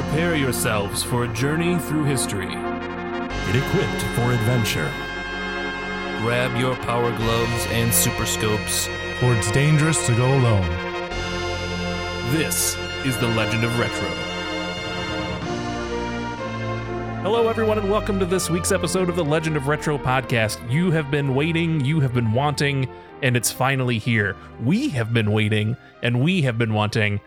Prepare yourselves for a journey through history. Get equipped for adventure. Grab your power gloves and super scopes. For it's dangerous to go alone. This is the Legend of Retro. Hello, everyone, and welcome to this week's episode of the Legend of Retro podcast. You have been waiting, you have been wanting, and it's finally here. We have been waiting, and we have been wanting,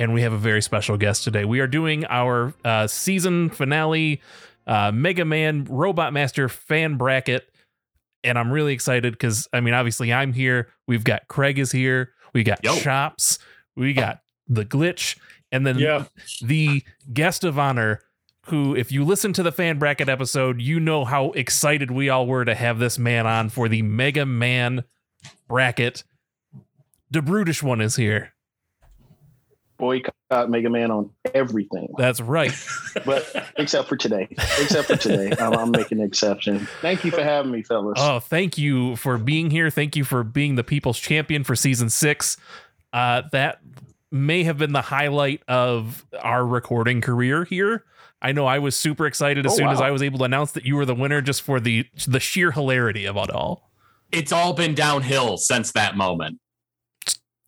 and we have a very special guest today. We are doing our uh, season finale uh, Mega Man Robot Master fan bracket, and I'm really excited because, I mean, obviously, I'm here. We've got Craig is here. We got Yo. Chops. We got the glitch, and then Yeah. the guest of honor who if you listen to the fan bracket episode you know how excited we all were to have this man on for the mega man bracket the brutish one is here boycott Mega Man on everything, that's right but except for today. Except for today, I'm, I'm making an exception. Thank you for having me, fellas. oh thank you for being here thank you for being the people's champion for season six uh that may have been the highlight of our recording career here I know I was super excited as Oh, soon as. I was able to announce that you were the winner just for the the sheer hilarity of it all. It's all been downhill since that moment.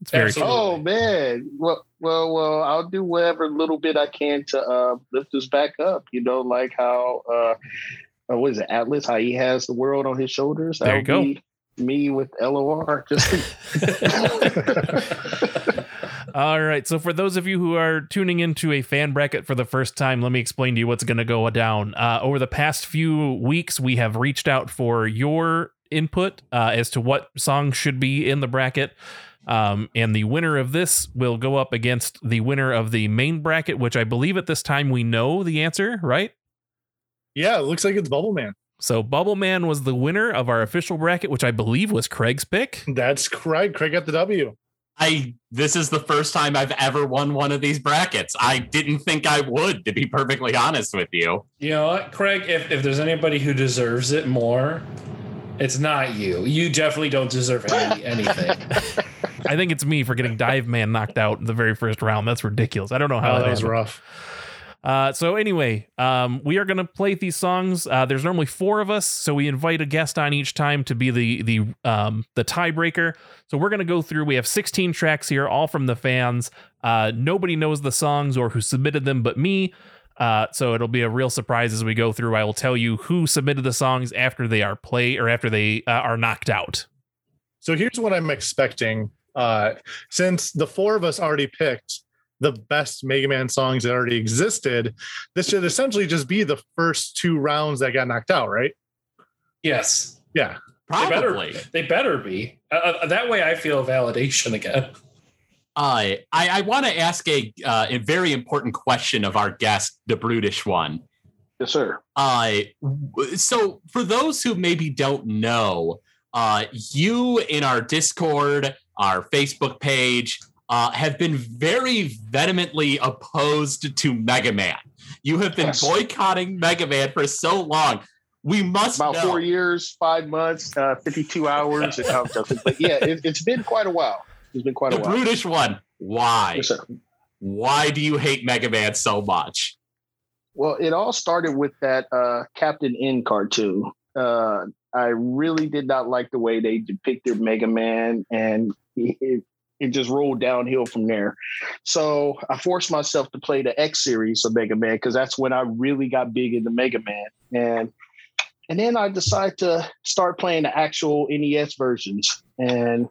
It's very Absolutely. Oh man, well, well, well. I'll do whatever little bit I can to uh, lift us back up. You know, like how uh, uh, what is it, Atlas? How he has the world on his shoulders. There you That'll be Me with LOR. Just All right. So, for those of you who are tuning into a fan bracket for the first time, let me explain to you what's going to go down. Uh, over the past few weeks, we have reached out for your input uh, as to what songs should be in the bracket. Um, and the winner of this will go up against the winner of the main bracket, which I believe at this time we know the answer, right? Yeah, it looks like it's Bubble Man. So, Bubble Man was the winner of our official bracket, which I believe was Craig's pick. That's Craig. Craig got the W. I this is the first time I've ever won one of these brackets. I didn't think I would, to be perfectly honest with you. You know what, Craig? If, if there's anybody who deserves it more, it's not you. You definitely don't deserve any, anything. I think it's me for getting Dive Man knocked out in the very first round. That's ridiculous. I don't know how Oh, that that was rough. Uh, so anyway, um, we are gonna play these songs. Uh, there's normally four of us, so we invite a guest on each time to be the the um, the tiebreaker. So we're gonna go through. We have 16 tracks here, all from the fans. Uh, nobody knows the songs or who submitted them, but me. Uh, so it'll be a real surprise as we go through. I will tell you who submitted the songs after they are play or after they uh, are knocked out. So here's what I'm expecting. Uh, since the four of us already picked the best Mega Man songs that already existed, this should essentially just be the first two rounds that got knocked out, right? Yes, Yeah. they better. Probably. They better be. Uh, Uh, that way, I feel validation again. Uh, I, I want to ask a uh, a very important question of our guest, the brutish one. yes, sir. Uh, so for those who maybe don't know, uh, you in our Discord, our Facebook page, uh, have been very vehemently opposed to Mega Man. You have been Yes. boycotting Mega Man for so long. We must About know. four years, five months, uh, 52 hours. But yeah, it, it's been quite a while. It's been quite the a while. brutish one. Why? Yes. Why do you hate Mega Man so much? Well, it all started with that uh, Captain N cartoon. Uh, I really did not like the way they depicted Mega Man, and it, it just rolled downhill from there. So I forced myself to play the X series of Mega Man because that's when I really got big into Mega Man, and and then I decided to start playing the actual NES versions, and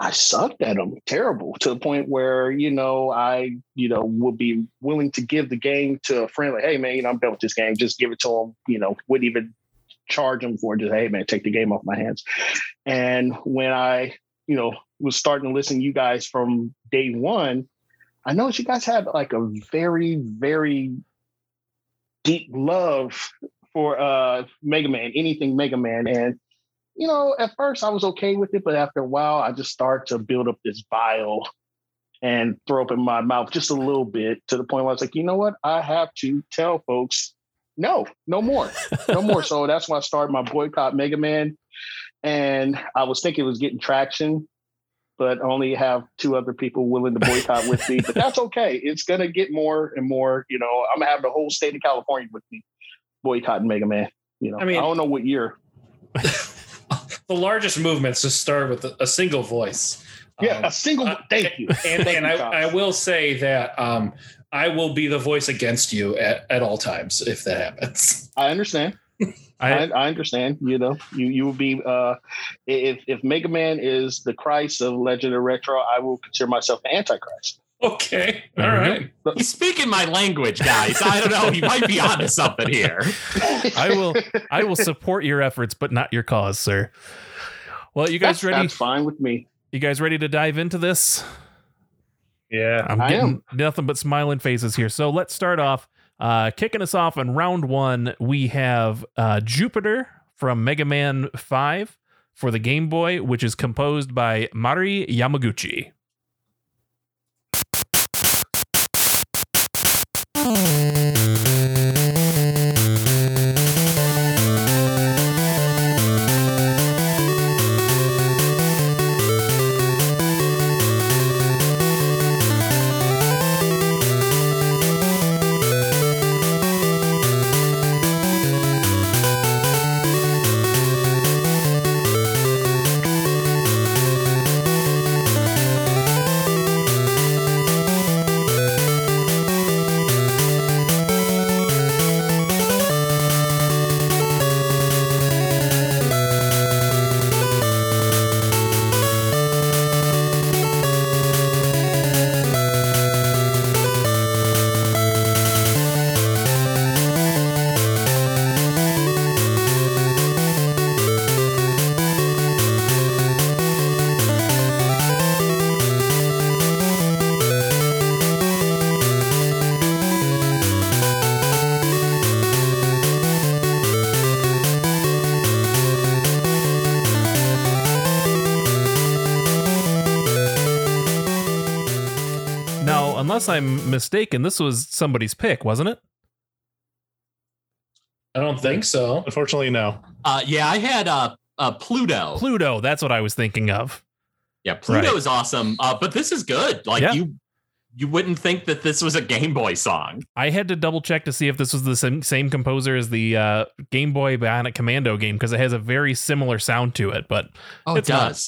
I sucked at them terrible to the point where, you know, I, you know, would be willing to give the game to a friend like, hey man, you know, I'm done with this game. Just give it to them, you know, wouldn't even charge them for it. Just, hey man, take the game off my hands. And when I, you know, was starting to listen to you guys from day one, I noticed you guys had like a very, very deep love for uh Mega Man, anything Mega Man. And you know, at first I was okay with it, but after a while, I just started to build up this bile and throw up in my mouth just a little bit to the point where I was like, you know what? I have to tell folks, no, no more, no more. so that's when I started my boycott Mega Man. And I was thinking it was getting traction, but only have two other people willing to boycott with me. But that's okay. It's gonna get more and more. You know, I'm gonna have the whole state of California with me boycotting Mega Man. You know, I mean, I, don't know what year. the largest movements just start with a, single voice. Yeah, Um, a single. uh, thank you. and, and I, I will say that um, I will be the voice against you at, at all times if that happens. I understand. I, I, I understand. You know, you you will be uh, if if Mega Man is the Christ of Legend of Retro, I will consider myself the Antichrist. Okay, all There we go. right. He's speaking my language, guys. I don't know. He might be onto something here. I will I will support your efforts, but not your cause, sir. Well, you guys That's, ready? that's fine with me. You guys ready to dive into this? Yeah. I'm I getting nothing but smiling faces here. So let's start off. Uh, kicking us off in round one, we have uh, Jupiter from Mega Man 5 for the Game Boy, which is composed by Mari Yamaguchi. I'm mistaken, this was somebody's pick, wasn't it? I don't think so. Unfortunately, no. Uh, yeah, I had uh, uh, Pluto. Pluto, that's what I was thinking of. yeah, Pluto Right. is awesome. Uh, but this is good. Like Yeah. you, you wouldn't think that this was a Game Boy song. I had to double check to see if this was the same, same composer as the uh, Game Boy Bionic Commando game because it has a very similar sound to it. But Oh, It's it not.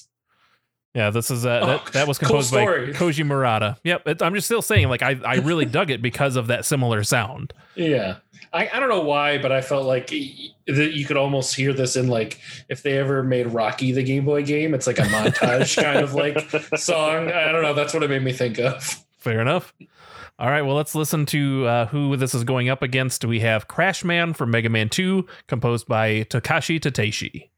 Yeah, this is uh, Oh, that, that was cool composed by. Koji Murata. Yep, it, I'm just still saying like I, I really dug it because of that similar sound. Yeah. I, I don't know why, but I felt like that you could almost hear this in like if they ever made Rocky the Game Boy game, it's like a montage kind of like song. I don't know. That's what it made me think of. Fair enough. All right, well, let's listen to uh, who this is going up against. We have Crash Man from Mega Man 2, composed by Takashi Tateishi.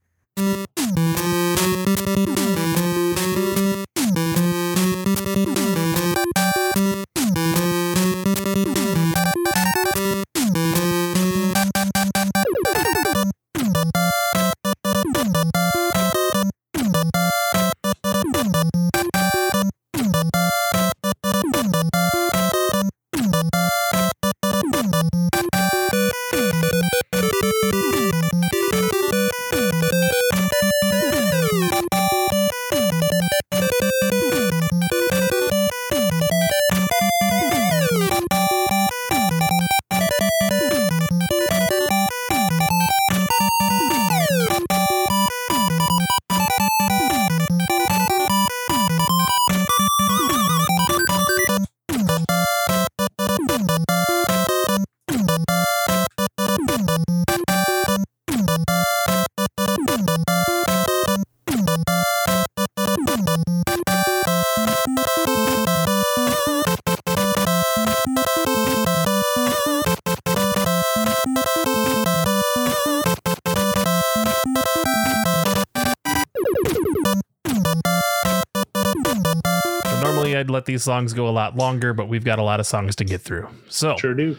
Let these songs go a lot longer, but we've got a lot of songs to get through. So Sure do.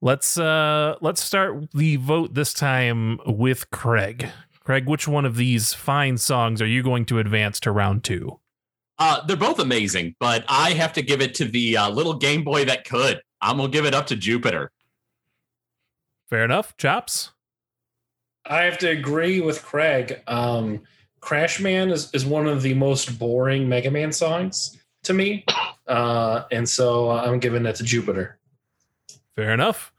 let's uh let's start the vote this time with Craig. Craig, which one of these fine songs are you going to advance to round two? Uh, they're both amazing, but I have to give it to the uh, little Game Boy that could. I'm gonna give it up to Jupiter. Fair enough. Chops. I have to agree with Craig. Um, Crash Man is, is one of the most boring Mega Man songs to me. Uh, and so I'm giving it to Jupiter. Fair enough.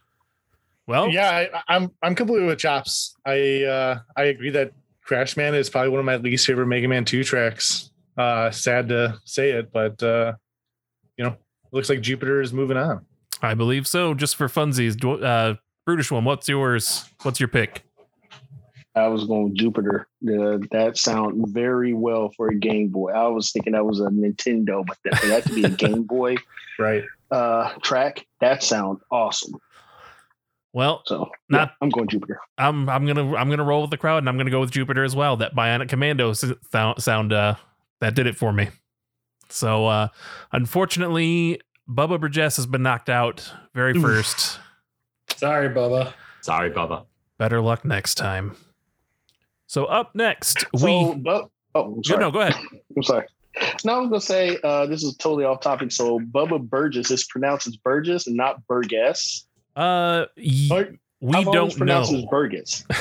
Well, Yeah, I, I'm I'm completely with Chops. I uh, I agree that Crash Man is probably one of my least favorite Mega Man 2 tracks. Uh, sad to say it, but uh, you know, looks like Jupiter is moving on. I believe so. Just for funsies, uh, brutish one. What's yours? What's your pick? I was going with Jupiter. Uh, that sound very well for a Game Boy. I was thinking that was a Nintendo, but that, for that to be a Game Boy Right. uh, track, that sound awesome. Well, So Not- yeah, I'm going Jupiter. I'm I'm gonna I'm gonna roll with the crowd, and I'm gonna go with Jupiter as well. That Bionic Commando sound, sound uh, that did it for me. So uh, unfortunately, Bubba Burgess has been knocked out very Oof. first. Sorry, Bubba. Sorry, Bubba. Better luck next time. So up next, So, we but, oh, I'm sorry. no, go ahead. I'm sorry. Now I was gonna say uh, this is totally off topic. So Bubba Burgess is pronounced as Burgess and not Burgess. Uh, y- we I've don't it as know. Burgess.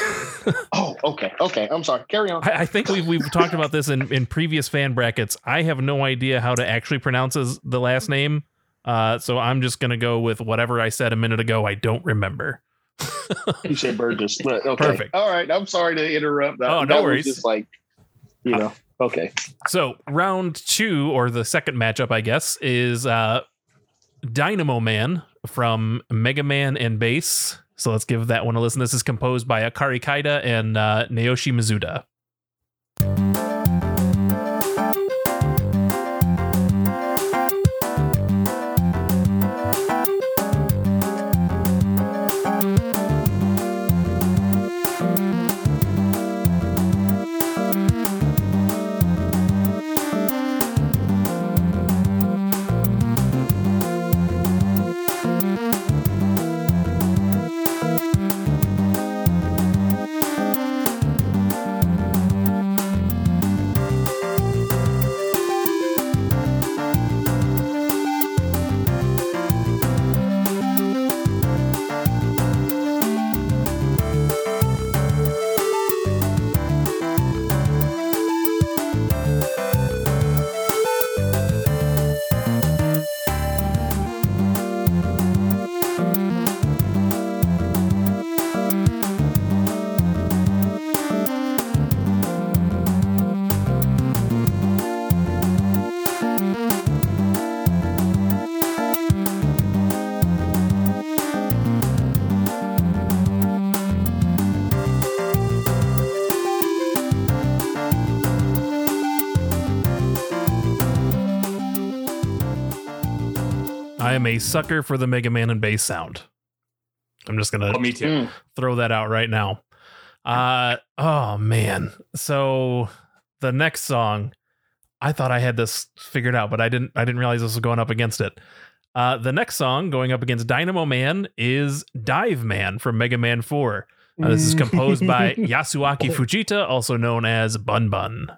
Oh, okay, okay. I'm sorry. Carry on. I, I think we've we've talked about this in, in previous fan brackets. I have no idea how to actually pronounce his, the last name. Uh, so I'm just gonna go with whatever I said a minute ago. I don't remember. You said Burgess. But okay. Perfect. All right. I'm sorry to interrupt. That, Oh, no that worries. Just like, you know. Okay. So round two, or the second matchup, I guess, is uh, Dynamo Man from Mega Man and Bass. So let's give that one a listen. This is composed by Akari Kaida and uh, Naoshi Mizuta. Am a sucker for the Mega Man and Bass sound. I'm just gonna Oh, me too. Mm. throw that out right now. Uh oh man. So the next song, I thought I had this figured out, but I didn't I didn't realize this was going up against it. Uh the next song going up against Dynamo Man is Dive Man from Mega Man 4. Uh, this is composed by Yasuaki Fujita, also known as Bun Bun.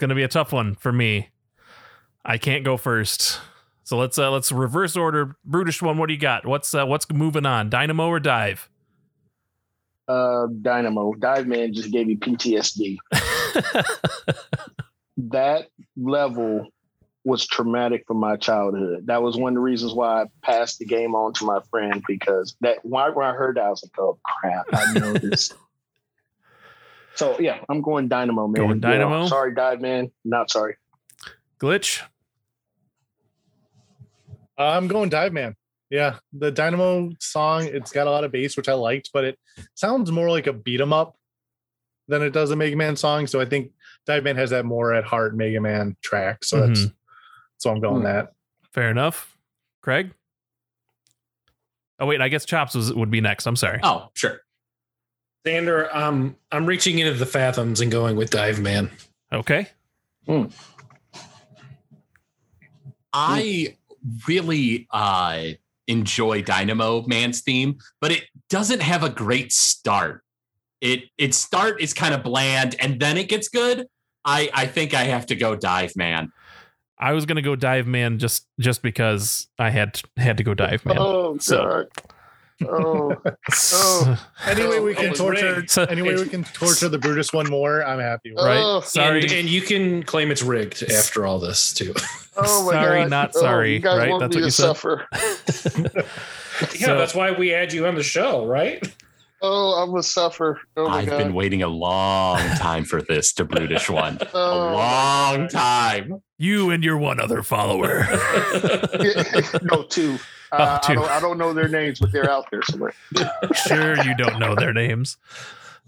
That's gonna be a tough one for me. I can't go first. So let's uh let's reverse order. Brutish one, what do you got? What's uh what's moving on? Dynamo or dive? Uh, Dynamo Dive Man just gave me PTSD. That level was traumatic for my childhood. That was one of the reasons why I passed the game on to my friend because that when I heard that I was like, oh crap, I know this. So yeah, I'm going Dynamo Man. Going You know, Dynamo? sorry, Dive Man. Not sorry. Glitch. I'm going Dive Man. Yeah, the Dynamo song, it's got a lot of bass, which I liked, but it sounds more like a beat 'em up than it does a Mega Man song. So I think Dive Man has that more at heart Mega Man track. So that's so I'm going Hmm. that. Fair enough. Craig? Oh wait, I guess Chops was, would be next. I'm sorry. Oh, sure. Xander, um, I'm reaching into the fathoms and going with Dive Man. Okay. I really uh enjoy Dynamo Man's theme, but it doesn't have a great start. It its start is kind of bland and then it gets good. I I think I have to go Dive Man. I was gonna go Dive Man just just because I had had to go Dive Man. Oh So- God. Oh, oh. Anyway, we Oh, can torture. rigged. So- Anyway, we can torture the Brutus one more. I'm happy. With right? Oh. Sorry. And, and you can claim it's rigged after all this too. oh my Sorry, God. not Oh, sorry, you guys right? want That's me what to you said. suffer. yeah, So- that's why we had you on the show, right? Oh, I'm gonna suffer. Oh I've God. been waiting a long time for this to brutish one. Oh, a Oh. long time. you and your one other follower. no, two. Oh, Uh, two. I, don't, I don't know their names, but they're out there somewhere. sure, you don't know their names.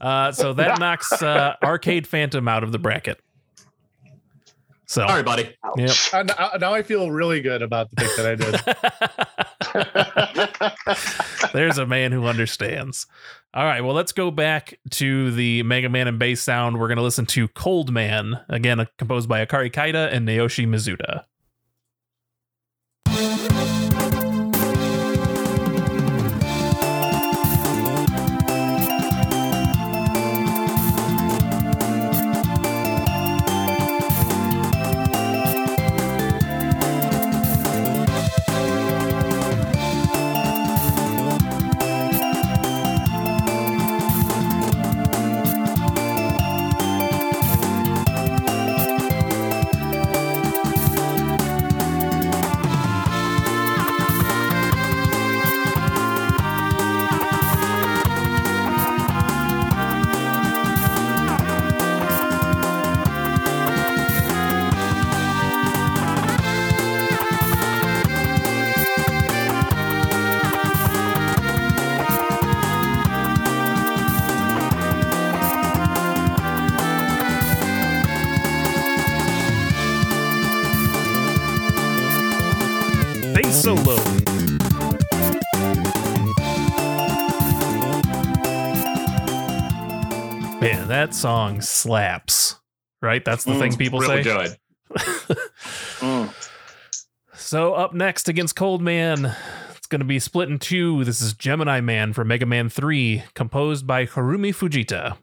Uh, so that knocks uh, Arcade Phantom out of the bracket. So All right, buddy. Yep. Uh, now- now I feel really good about the pick that I did. There's a man who understands. All right, well, let's go back to the Mega Man and bass sound. We're going to listen to Cold Man, again, uh, composed by Akari Kaida and Naoshi Mizuta. That song slaps. Right? That's the thing Mm, people really say. good. Mm. So up next against Cold Man, it's going to be split in two. This is Gemini Man from Mega Man 3, composed by Harumi Fujita.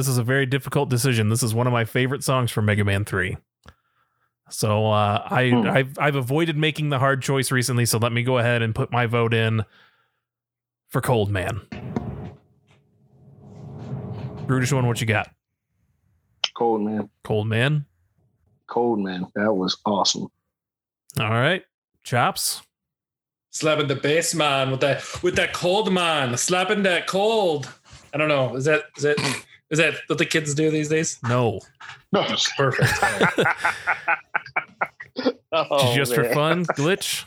This is a very difficult decision. This is one of my favorite songs from Mega Man 3. So uh, I Hmm. I've I've avoided making the hard choice recently, so let me go ahead and put my vote in for Cold Man. Brutish one, what you got? Cold man. Cold Man. Cold man. That was awesome. All right. Chops. Slapping the bass man with that with that cold man, slapping that cold. I don't know. Is that is that is that what the kids do these days? No. No, Perfect. oh, Just for fun, glitch.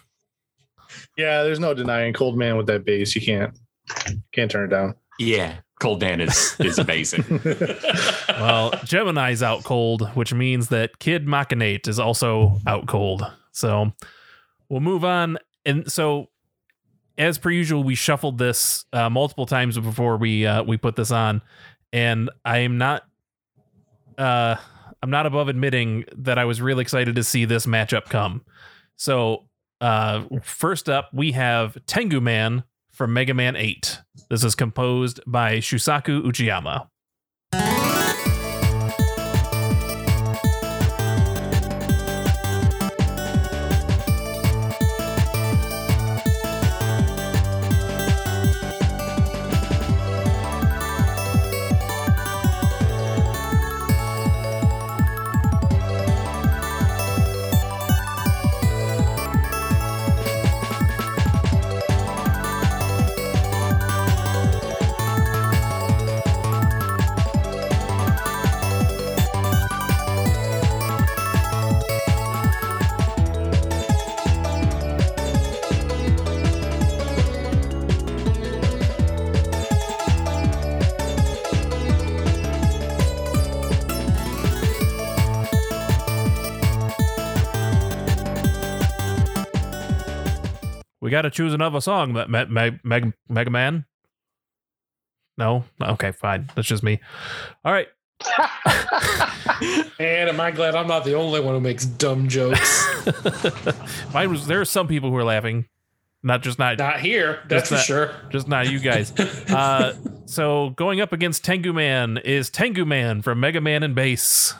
Yeah, there's no denying Cold Man with that bass. You can't can't turn it down. Yeah, Cold Dan is is amazing. Well, Gemini's out cold, which means that Kid Machinate is also out cold. So we'll move on and so as per usual, we shuffled this uh, multiple times before we uh, we put this on, and I am not uh, I'm not above admitting that I was really excited to see this matchup come. So uh, first up, we have Tengu Man from Mega Man 8. This is composed by Shusaku Uchiyama. We got to choose another song, Me- Me- Me- Meg- Mega Man. No, okay, fine. That's just me. All right, And am I glad I'm not the only one who makes dumb jokes? mine was. There are some people who are laughing, not just not not here, that's for sure. just not you guys. Uh, so going up against Tengu Man is Tengu Man from Mega Man and Bass.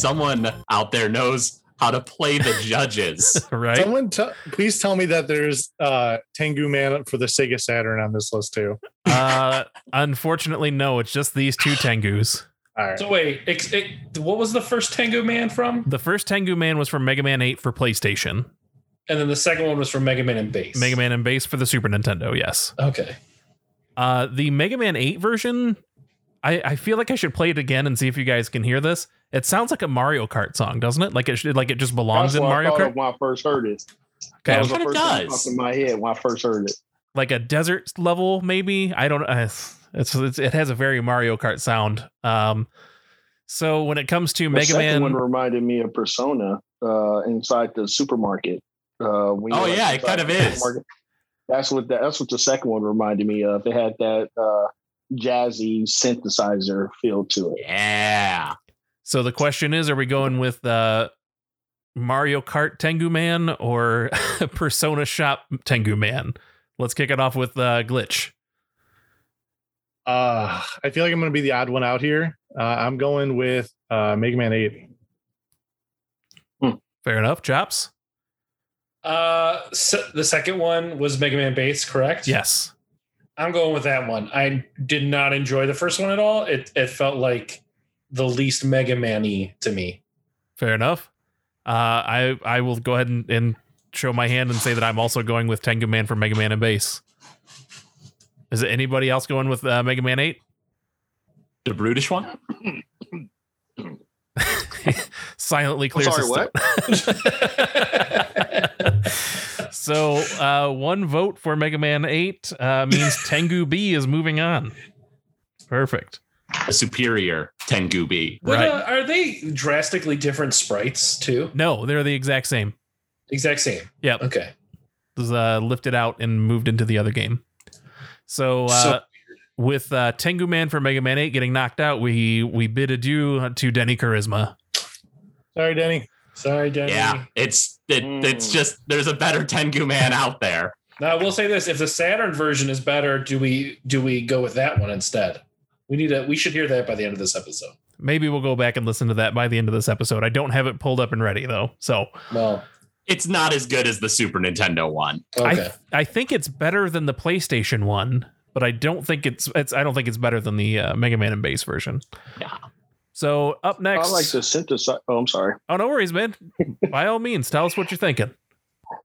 Someone out there knows how to play the judges. Right? Someone, t- please tell me that there's uh Tengu Man for the Sega Saturn on this list too. uh, unfortunately, no. It's just these two Tengus. All right. So wait, ex- it, what was the first Tengu Man from? The first Tengu Man was from Mega Man 8 for PlayStation. And then the second one was from Mega Man and Bass. Mega Man and Bass for the Super Nintendo. Yes. Okay. Uh, the Mega Man 8 version, I, I feel like I should play it again and see if you guys can hear this. It sounds like a Mario Kart song, doesn't it? Like it should, like it just belongs That's in what Mario I thought Kart. when I first heard it. Okay, That was the first thing does. popped in my head when I first heard it. like a desert level, maybe. I don't. Uh, it's, it's it has a very Mario Kart sound. Um, so when it comes to The Mega Man, one reminded me of Persona uh, inside the supermarket. Uh, when Oh, yeah, it kind of the is. That's what that, that's what the second one reminded me of. It had that uh, jazzy synthesizer feel to it. Yeah. so the question is, are we going with uh, Mario Kart Tengu Man or Persona Shop Tengu Man? Let's kick it off with uh, Glitch. Uh, I feel like I'm going to be the odd one out here. Uh, I'm going with uh, Mega Man 8. Fair enough. Chops. Uh, so the second one was Mega Man Bass, correct? Yes. I'm going with that one. I did not enjoy the first one at all. It it felt like the least Mega Man-y to me. Fair enough. Uh, I I will go ahead and, and show my hand and say that I'm also going with Tengu Man for Mega Man and Bass. Is it anybody else going with uh, Mega Man 8? The brutish one? Silently I'm sorry, his what? throat. so uh, one vote for Mega Man 8 uh, means Tengu B is moving on. Perfect. A superior Tengu B. But, Right. uh, are they drastically different sprites too? No, they're the exact same. Exact same. Yep. Okay. was uh, lifted out and moved into the other game. So, uh, So- with uh, Tengu Man for Mega Man 8 getting knocked out, we we bid adieu to Denny Charisma. Sorry, Denny. Sorry, Denny. Yeah. It's it, it's Mm. just there's a better Tengu man out there. Now, I will say this: if the Saturn version is better, do we do we go with that one instead? We need to. We should hear that by the end of this episode. Maybe we'll go back and listen to that by the end of this episode. I don't have it pulled up and ready though. So Well, It's not as good as the Super Nintendo one. okay. I I think it's better than the PlayStation one, but I don't think it's it's I don't think it's better than the uh, Mega Man and Bass version. Yeah. So up next, I like the synthesizer. Oh, I'm sorry. oh no worries, man. By all means, tell us what you're thinking.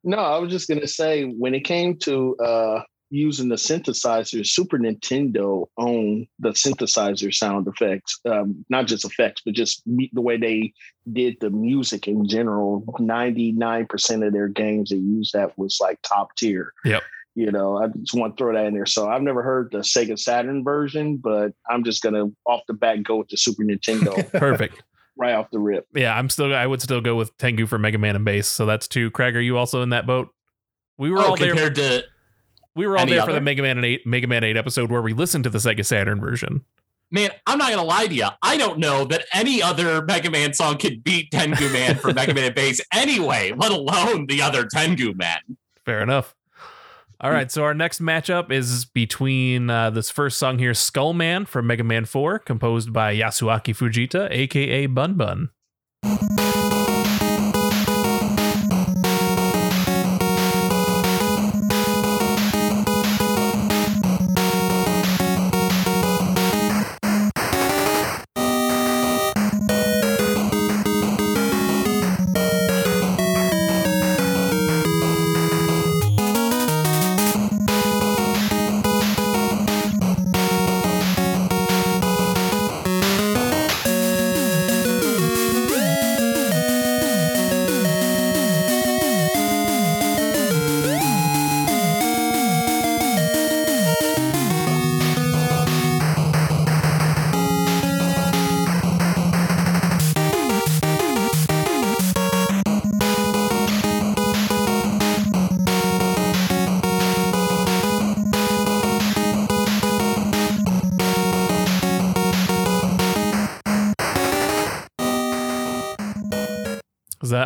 No, I was just gonna say when it came to uh using the synthesizer, Super Nintendo owned the synthesizer sound effects, um, not just effects, but just me- the way they did the music in general. Ninety nine percent of their games that used that was like top tier. Yep. You know, I just want to throw that in there. So I've never heard the Sega Saturn version, but I'm just gonna off the bat go with the Super Nintendo Perfect. right off the rip. Yeah, I'm still I would still go with Tengu for Mega Man and Bass. So that's two. Craig, are you also in that boat? We were Oh, all there. compared to We were all any there for the Mega Man and eight Mega Man eight episode where we listened to the Sega Saturn version. man, I'm not gonna lie to you. I don't know that any other Mega Man song could beat Tengu Man for Mega Man and Bass anyway, let alone the other Tengu Man. Fair enough. All right, so our next matchup is between uh, this first song here, Skull Man from Mega Man 4, composed by Yasuaki Fujita, aka Bun Bun.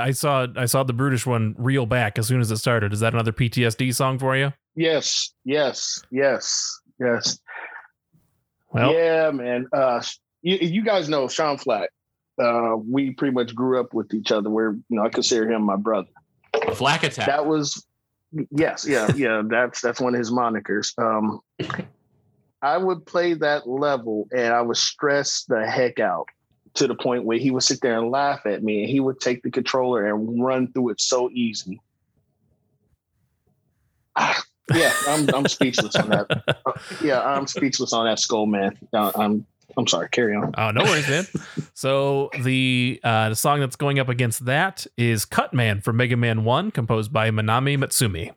I saw I saw the brutish one reel back as soon as it started. Is that another PTSD song for you? Yes, yes, yes, yes. Well, yeah, man. Uh, you, you guys know Sean Flack. Uh, we pretty much grew up with each other. We're, you know, I consider him my brother. Flack Attack. That was, yes, yeah, yeah. That's that's one of his monikers. Um, I would play that level, and I would stress the heck out to the point where he would sit there and laugh at me, and he would take the controller and run through it so easy. Ah, yeah, I'm I'm speechless on that. Yeah, I'm speechless on that skull man. Uh, I'm I'm sorry. Carry on. Oh, no worries, man. so the uh, the song that's going up against that is Cut Man from Mega Man 1, composed by Manami Matsumae.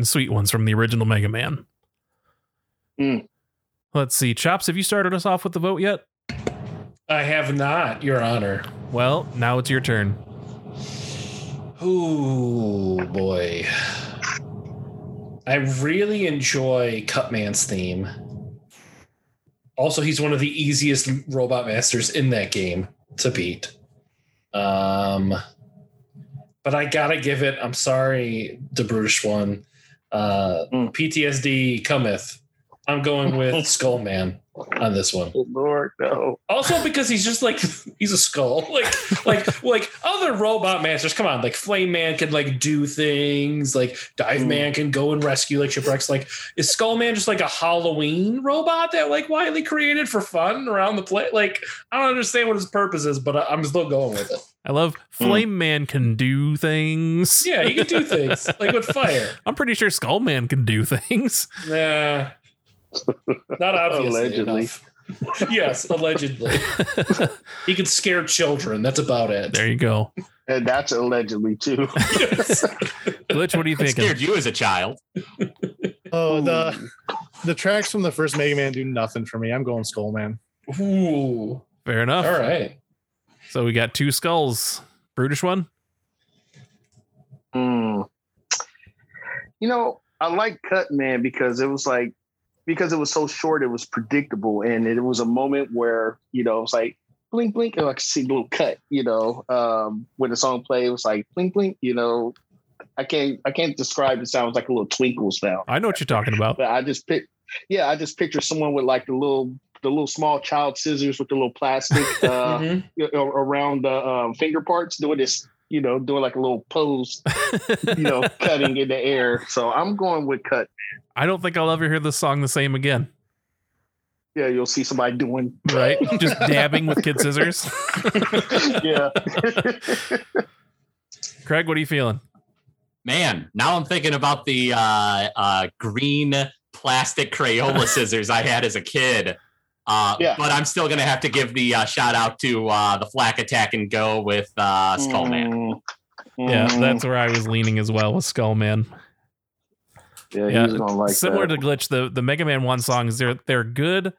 And sweet ones from the original Mega Man. Mm. Let's see. Chops, have you started us off with the vote yet? I have not, Your Honor. Well, now it's your turn. Oh boy. I really enjoy Cutman's theme. Also, he's one of the easiest robot masters in that game to beat. Um, but I gotta give it. I'm sorry, the brutish one. Uh, Mm. PTSD cometh. I'm going with Skullman on this one. Lord, no. Also because he's just like he's a skull. Like like like other robot masters. Come on, like Flame Man can like do things. Like Dive Mm. Man can go and rescue like shipwrecks. Like is Skull Man just like a Halloween robot that like Wily created for fun around the play? Like I don't understand what his purpose is, but I, I'm still going with it. I love Flame Man can do things. Yeah, he can do things like with fire. I'm pretty sure Skull Man can do things. Nah, not obviously. Allegedly. enough. yes, allegedly. He can scare children. That's about it. There you go. And that's allegedly too. Glitch, what do you think? thinking? scared you as a child. Oh, the the tracks from the first Mega Man do nothing for me. I'm going Skull Man. Ooh. Fair enough. All right. So we got two skulls. Brutish one? Hmm. You know, I like Cut Man because it was like because it was so short, it was predictable, and it was a moment where you know it was like blink blink, and I could see a little cut. You know, um, when the song played, it was like blink blink. You know, I can't I can't describe. It sounds like a little twinkle sound, I know what you're talking about. but I just pick. Yeah, I just picture someone with like the little the little small child scissors with the little plastic uh, Mhm. around the um, finger parts, doing this. You know, doing like a little pose you know, cutting in the air. So I'm going with cut. I don't think I'll ever hear this song the same again. Yeah, you'll see somebody doing Right? Just dabbing with kid scissors. yeah. Craig, what are you feeling? Man, now I'm thinking about the uh, uh, green plastic Crayola scissors I had as a kid. Uh, Yeah. But I'm still going to have to give the uh, shout out to uh, the Flak Attack and Go with uh, Skullman. Mm. Yeah, Mm. that's where I was leaning as well with Skullman. yeah, yeah, he's gonna like Similar that. to Glitch, the the Mega Man One songs they're they're good,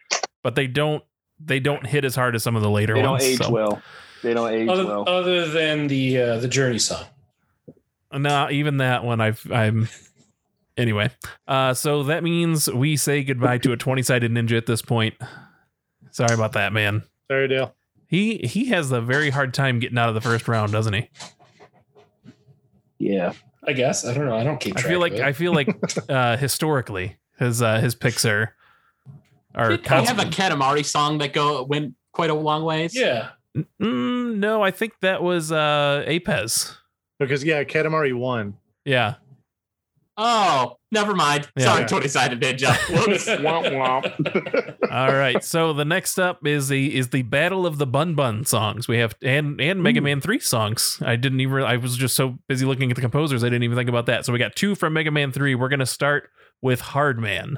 but they don't they don't hit as hard as some of the later ones. they don't age so- well. They don't age Other, well. other than the uh, the Journey song. No, even that one I've I'm anyway. Uh so that means we say goodbye to a 20-sided ninja at this point. Sorry about that, man. Sorry, Dale. He he has a very hard time getting out of the first round, doesn't he? Yeah. I guess I don't know. I don't keep. I feel like of it. I feel like uh historically his uh his picks are are Did they have a Katamari song that go went quite a long ways? yeah. Mm, no, I think that was uh Apez. Because yeah, Katamari won. Yeah. Oh, never mind. Yeah. Sorry, 20 sided ninja. Whoops. Womp womp. All right. So the next up is the is the Battle of the Bun Bun songs. We have and and Mega Man 3 songs. I didn't even I was just so busy looking at the composers I didn't even think about that. So we got two from Mega Man 3. We're going to start with Hard Man.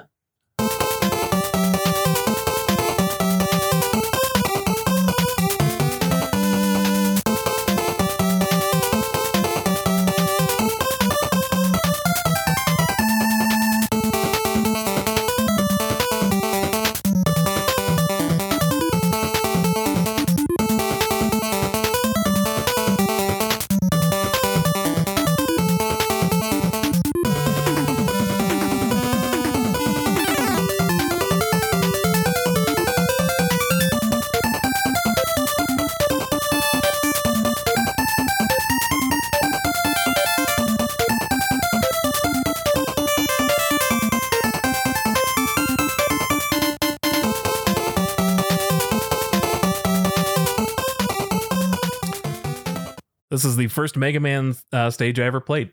First Mega Man uh, stage I ever played.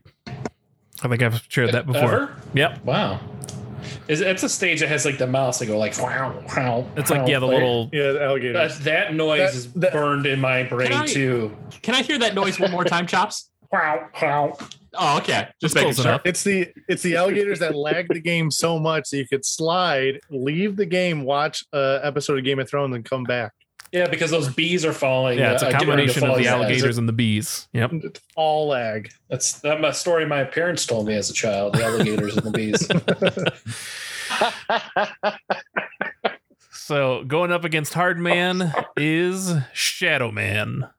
I think I've shared that before. Ever? Yep. Wow. Is it's a stage that has like the mouse that go like wow wow. It's like yeah, the little Yeah, the alligators. That, that noise That- is that- burned in my brain Can I- too. Can I hear that noise one more time, Chops? Wow wow. Oh, okay. Just That's making close sure. enough. It's the it's the alligators that lagged the game so much that you could slide, leave the game, watch a episode of Game of Thrones, and come back. Yeah, because those bees are falling. yeah, it's uh, a ready combination of the alligators and the bees. Yep. It's all lag. That's that's a story my parents told me as a child. The alligators and the bees. So going up against Hard Man is Shadow Man.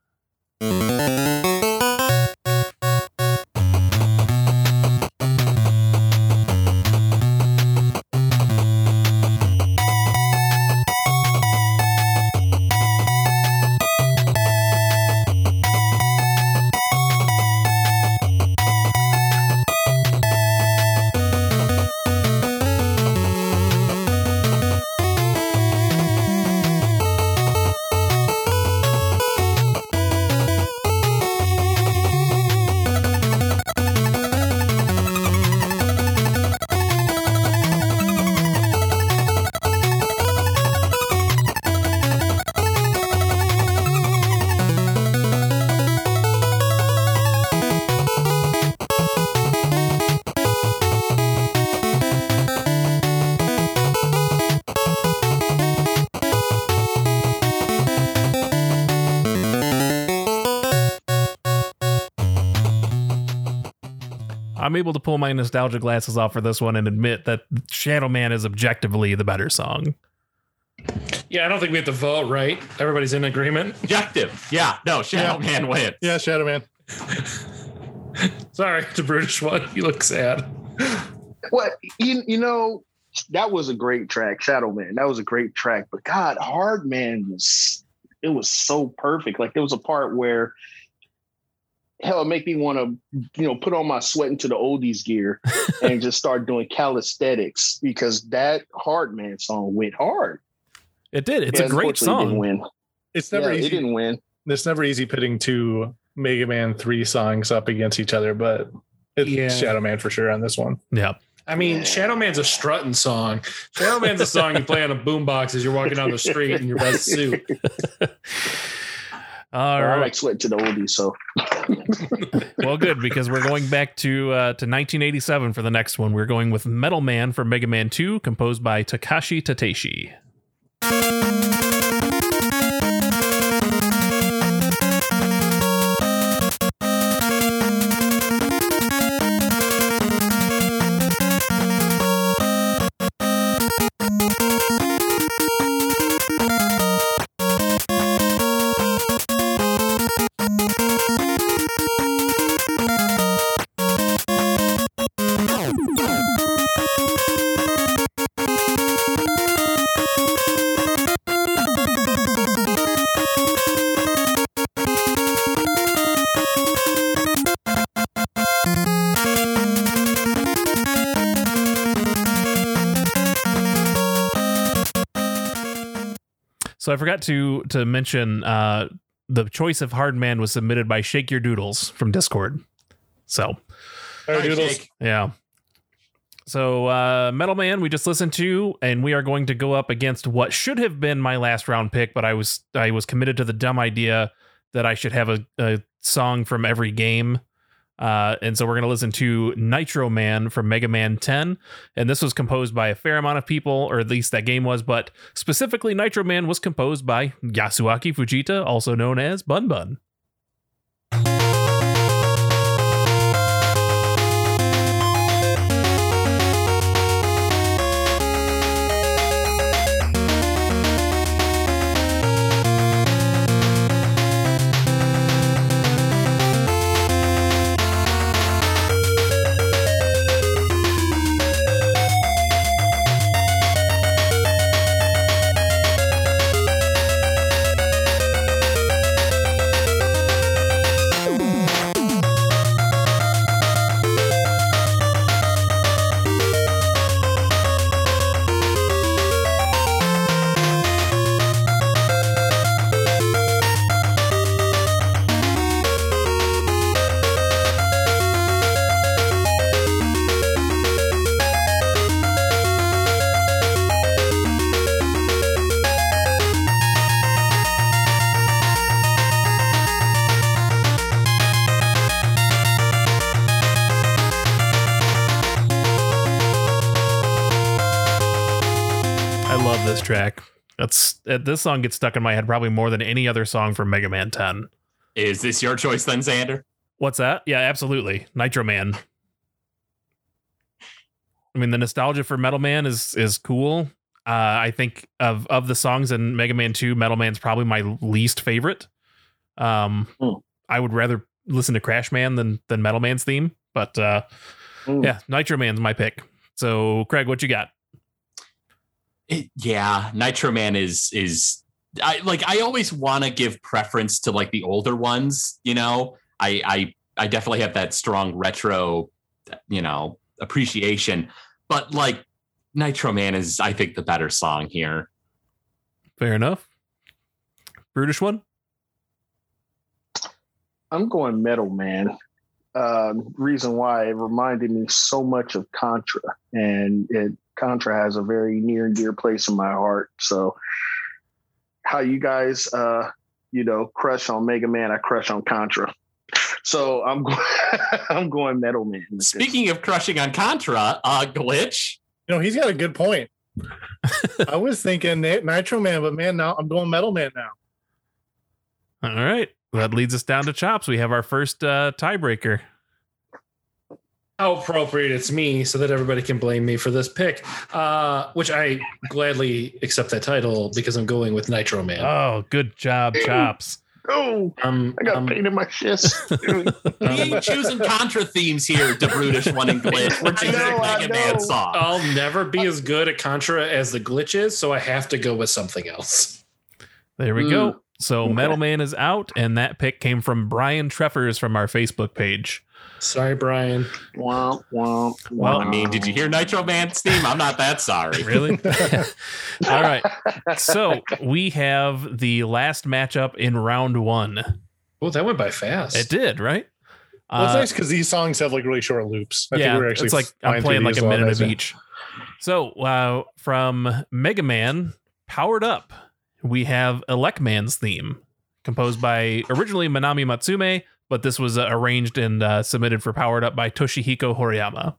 I'm able to pull my nostalgia glasses off for this one and admit that Shadow Man is objectively the better song. Yeah, I don't think we have to vote, right? Everybody's in agreement. Objective. Yeah. No, Shadow Yeah. Man wins. Yeah, Shadow Man. Sorry, the British one. You look sad. What you you know that was a great track, Shadow Man. That was a great track. But God, Hard Man was it was so perfect. Like there was a part where hell, it make me want to you know put on my sweat into the oldies gear and just start doing calisthenics because that Hard Man song went hard. It did. It's Yeah, a great unfortunately, it Didn't song. win. It's never yeah, easy. It didn't win. It's never easy pitting two Mega Man three songs up against each other, but it's Yeah. Shadow Man for sure on this one. Yeah. I mean, Yeah. Shadow Man's a strutting song. Shadow Man's a song you play on a boombox as you're walking down the street in your best suit. All I right. like sweat to the oldies, so well, good because we're going back to uh, to 1987 for the next one. We're going with Metal Man from Mega Man 2, composed by Takashi Tateishi. So I forgot to to mention uh, the choice of Hard Man was submitted by Shake Your Doodles from Discord. So Hi, Doodles. Yeah. So uh, Metal Man we just listened to, and we are going to go up against what should have been my last round pick, but I was I was committed to the dumb idea that I should have a, a song from every game. Uh, and so we're going to listen to Nitro Man from Mega Man 10. And this was composed by a fair amount of people, or at least that game was, but specifically Nitro Man was composed by Yasuaki Fujita, also known as Bun Bun. This song gets stuck in my head probably more than any other song from Mega Man 10. Is this your choice then, Xander? What's that? Yeah, absolutely. Nitro Man. I mean, the nostalgia for Metal Man is is cool. Uh, I think of of the songs in Mega Man 2, Metal Man's probably my least favorite. Um, Hmm. I would rather listen to Crash Man than than Metal Man's theme, but uh, Mm. yeah, Nitro Man's my pick. So, Craig, what you got? It, yeah, Nitro Man is is I like I always want to give preference to like the older ones, you know. I I I definitely have that strong retro, you know, appreciation, but like Nitro Man is I think the better song here. Fair enough. Brutish one. I'm going Metal Man. Um, reason why it reminded me so much of Contra, and it Contra has a very near and dear place in my heart. So, how you guys, uh, you know, crush on Mega Man, I crush on Contra. So I'm going, I'm going Metal Man. with this. Speaking of crushing on Contra, uh glitch. You know, he's got a good point. I was thinking Nitro Man, but man, now I'm going Metal Man now. All right. That leads us down to chops. We have our first uh, tiebreaker. How appropriate it's me so that everybody can blame me for this pick, uh, which I gladly accept that title because I'm going with Nitro Man. Oh, good job, Chops. Oh, Um, I got um, pain in my chest. We ain't choosing Contra themes here, the brutish one and glitch. We're choosing know, I Mega Man know. song. I'll never be as good at Contra as the glitch is, so I have to go with something else. There we Mm. go. So Okay. Metal Man is out, and that pick came from Brian Treffers from our Facebook page. Sorry, Brian. Womp, womp, Well, I mean, did you hear Nitro Man's theme? I'm not that sorry. Really? All right. So we have the last matchup in round one. Oh, that went by fast. It did, right? Well, it's Uh, nice because these songs have like really short loops. I yeah, think we're actually it's like I'm playing like a minute of each. So uh, from Mega Man, Powered Up, we have Elecman's theme, composed by originally Manami Matsumae, but this was uh, arranged and uh, submitted for Powered Up by Toshihiko Horiyama.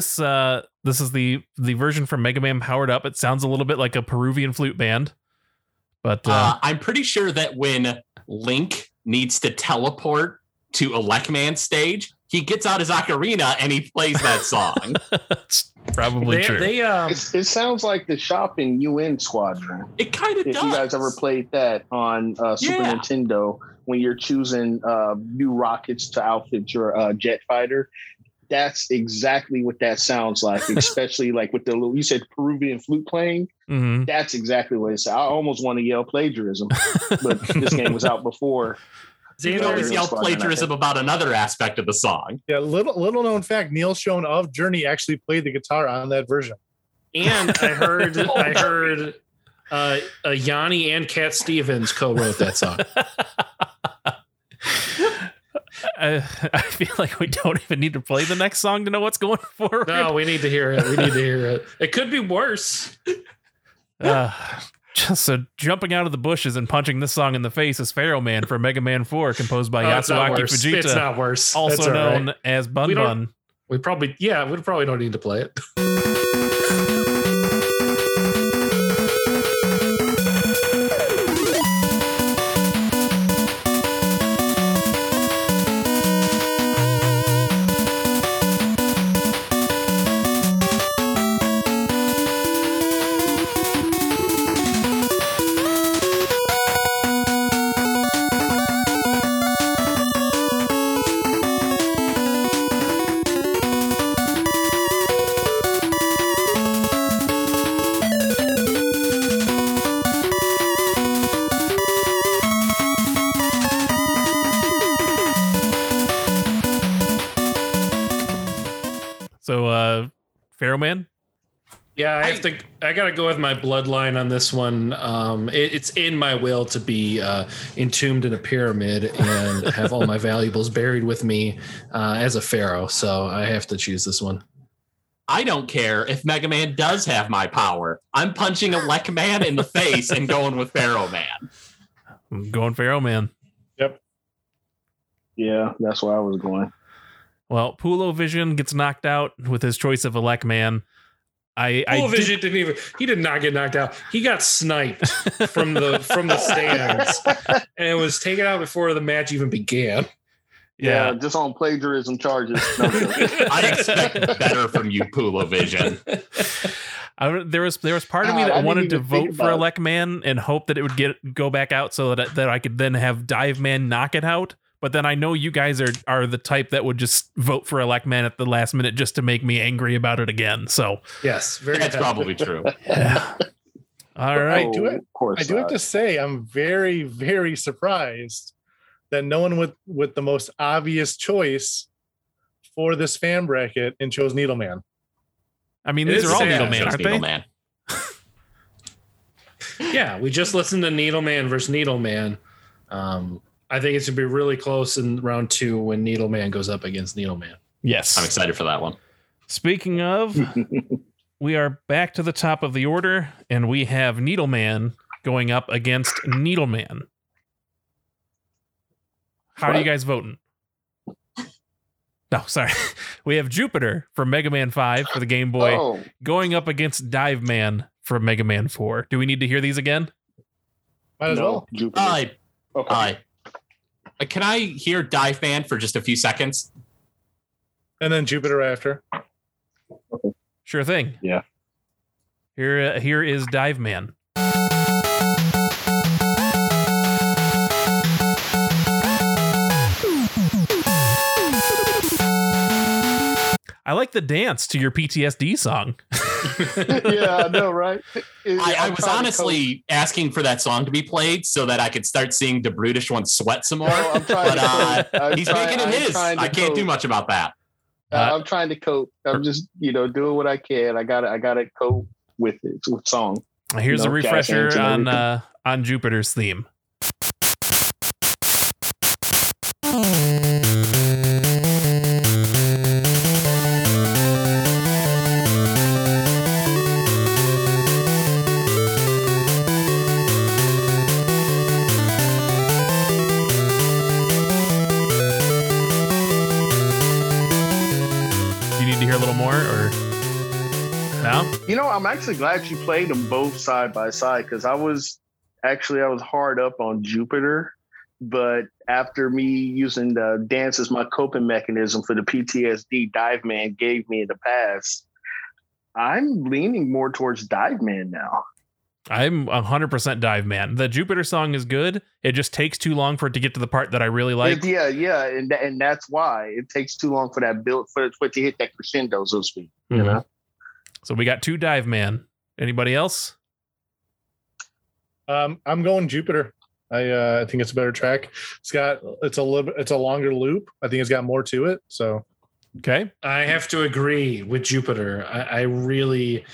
This uh, this is the the version from Mega Man Powered Up. It sounds a little bit like a Peruvian flute band, but uh, Uh, I'm pretty sure that when Link needs to teleport to Elecman's stage, he gets out his ocarina and he plays that song. it's probably They, true. they um, It's, it sounds like the shopping UN Squadron. it kind of If does. you guys ever played that on uh, Super Yeah. Nintendo, when you're choosing uh, new rockets to outfit your uh, jet fighter, that's exactly what that sounds like. Especially like with the little, you said Peruvian flute playing. Mhm. That's exactly what it's. I almost want to yell plagiarism, but this game was out before. You can Xander, always yell plagiarism about another aspect of the song. Yeah, little little known fact: Neal Schon of Journey actually played the guitar on that version. and I heard I heard uh, uh, Yanni and Cat Stevens co-wrote that song. I, I feel like we don't even need to play the next song to know what's going forward. No, we need to hear it. We need to hear it. It could be worse. Uh, just so jumping out of the bushes and punching this song in the face is Pharaoh Man for Mega Man 4, composed by Oh, Yasuaki worse. It's Fujita, not worse. Also all right. known as Bun We Bun. We probably yeah. We probably don't need to play it. Have to. I gotta go with my bloodline on this one. Um, it, it's in my will to be uh, entombed in a pyramid and have all my valuables buried with me uh, as a pharaoh. So I have to choose this one. I don't care if Mega Man does have my power. I'm punching a lek Elecman in the face and going with Pharaoh Man. I'm going Pharaoh Man. Yep. Yeah, that's where I was going. Well, Pulo Vision gets knocked out with his choice of Elec Man. I, I did- Vision didn't even. He did not get knocked out. He got sniped from the from the stands, and it was taken out before the match even began. Yeah, yeah. just on plagiarism charges. No, I'm joking. I expect better from you, Pula Vision. I, there was there was part of me God, I that didn't wanted to vote for about Elec Man and hope that it would get go back out so that that I could then have Dive Man knock it out. But then I know you guys are are the type that would just vote for Elec Man at the last minute just to make me angry about it again. So Yes, very That's probably true. All right. I do it- Of I do have to say, I'm very, very surprised that no one with with the most obvious choice for this fan bracket and chose Needleman. I mean, It these are all. Needleman, aren't they? Man. Yeah, we just listened to Needleman versus Needleman. Um, I think it's gonna be really close in round two when Needleman goes up against Needleman. Yes. I'm excited for that one. Speaking of, we are back to the top of the order, and we have Needleman going up against Needleman. How are you guys voting? No, sorry. We have Jupiter from Mega Man 5 for the Game Boy Oh, going up against Dive Man from Mega Man 4. Do we need to hear these again? Might as no, well. Jupiter. Uh, okay. uh, can I hear Dive Man for just a few seconds? And then Jupiter after. Sure thing. Yeah. Here, uh, here is Dive Man. I like the dance to your PTSD song. yeah, I know, right? I, I I'm was trying to honestly asking for that song to be played so that I could start seeing the brutish one sweat some more. cope. No, I'm trying but to uh. I'm he's trying- making it I'm his. I can't do much about that. Uh, I'm trying to cope. I'm just, you know, doing what I can. I got to I got to cope with it with song. Here's You a know, gas refresher on uh, on Jupiter's theme. Actually glad you played them both side by side because I was actually I was hard up on Jupiter, but after me using the dance as my coping mechanism for the PTSD Dive Man gave me in the past, I'm leaning more towards Dive Man now. I'm 100% dive man. The Jupiter song is good. It just takes too long for it to get to the part that I really like. It- yeah, yeah, and and that's why it takes too long for that build for, it to hit that crescendo, so to speak. You Mhm. know, So we got two dive man. Anybody else? Um, I'm going Jupiter. I uh, I think it's a better track. It's got it's a little it's a longer loop. I think it's got more to it. So Okay. I have to agree with Jupiter. I, I really,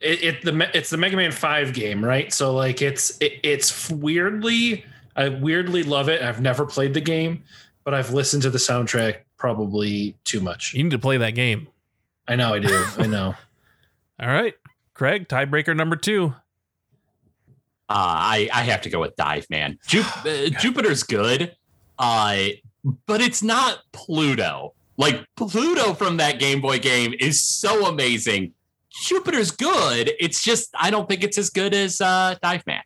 it, it the it's the Mega Man Five game, right? So like it's it, it's weirdly, I weirdly love it. I've never played the game, but I've listened to the soundtrack probably too much. You need to play that game. I know I do. I know. All right. Craig, tiebreaker number two. Uh, I I have to go with Dive Man. Ju- uh, Jupiter's good, uh, but it's not Pluto. Like Pluto from that Game Boy game is so amazing. Jupiter's good. It's just I don't think it's as good as uh, Dive Man.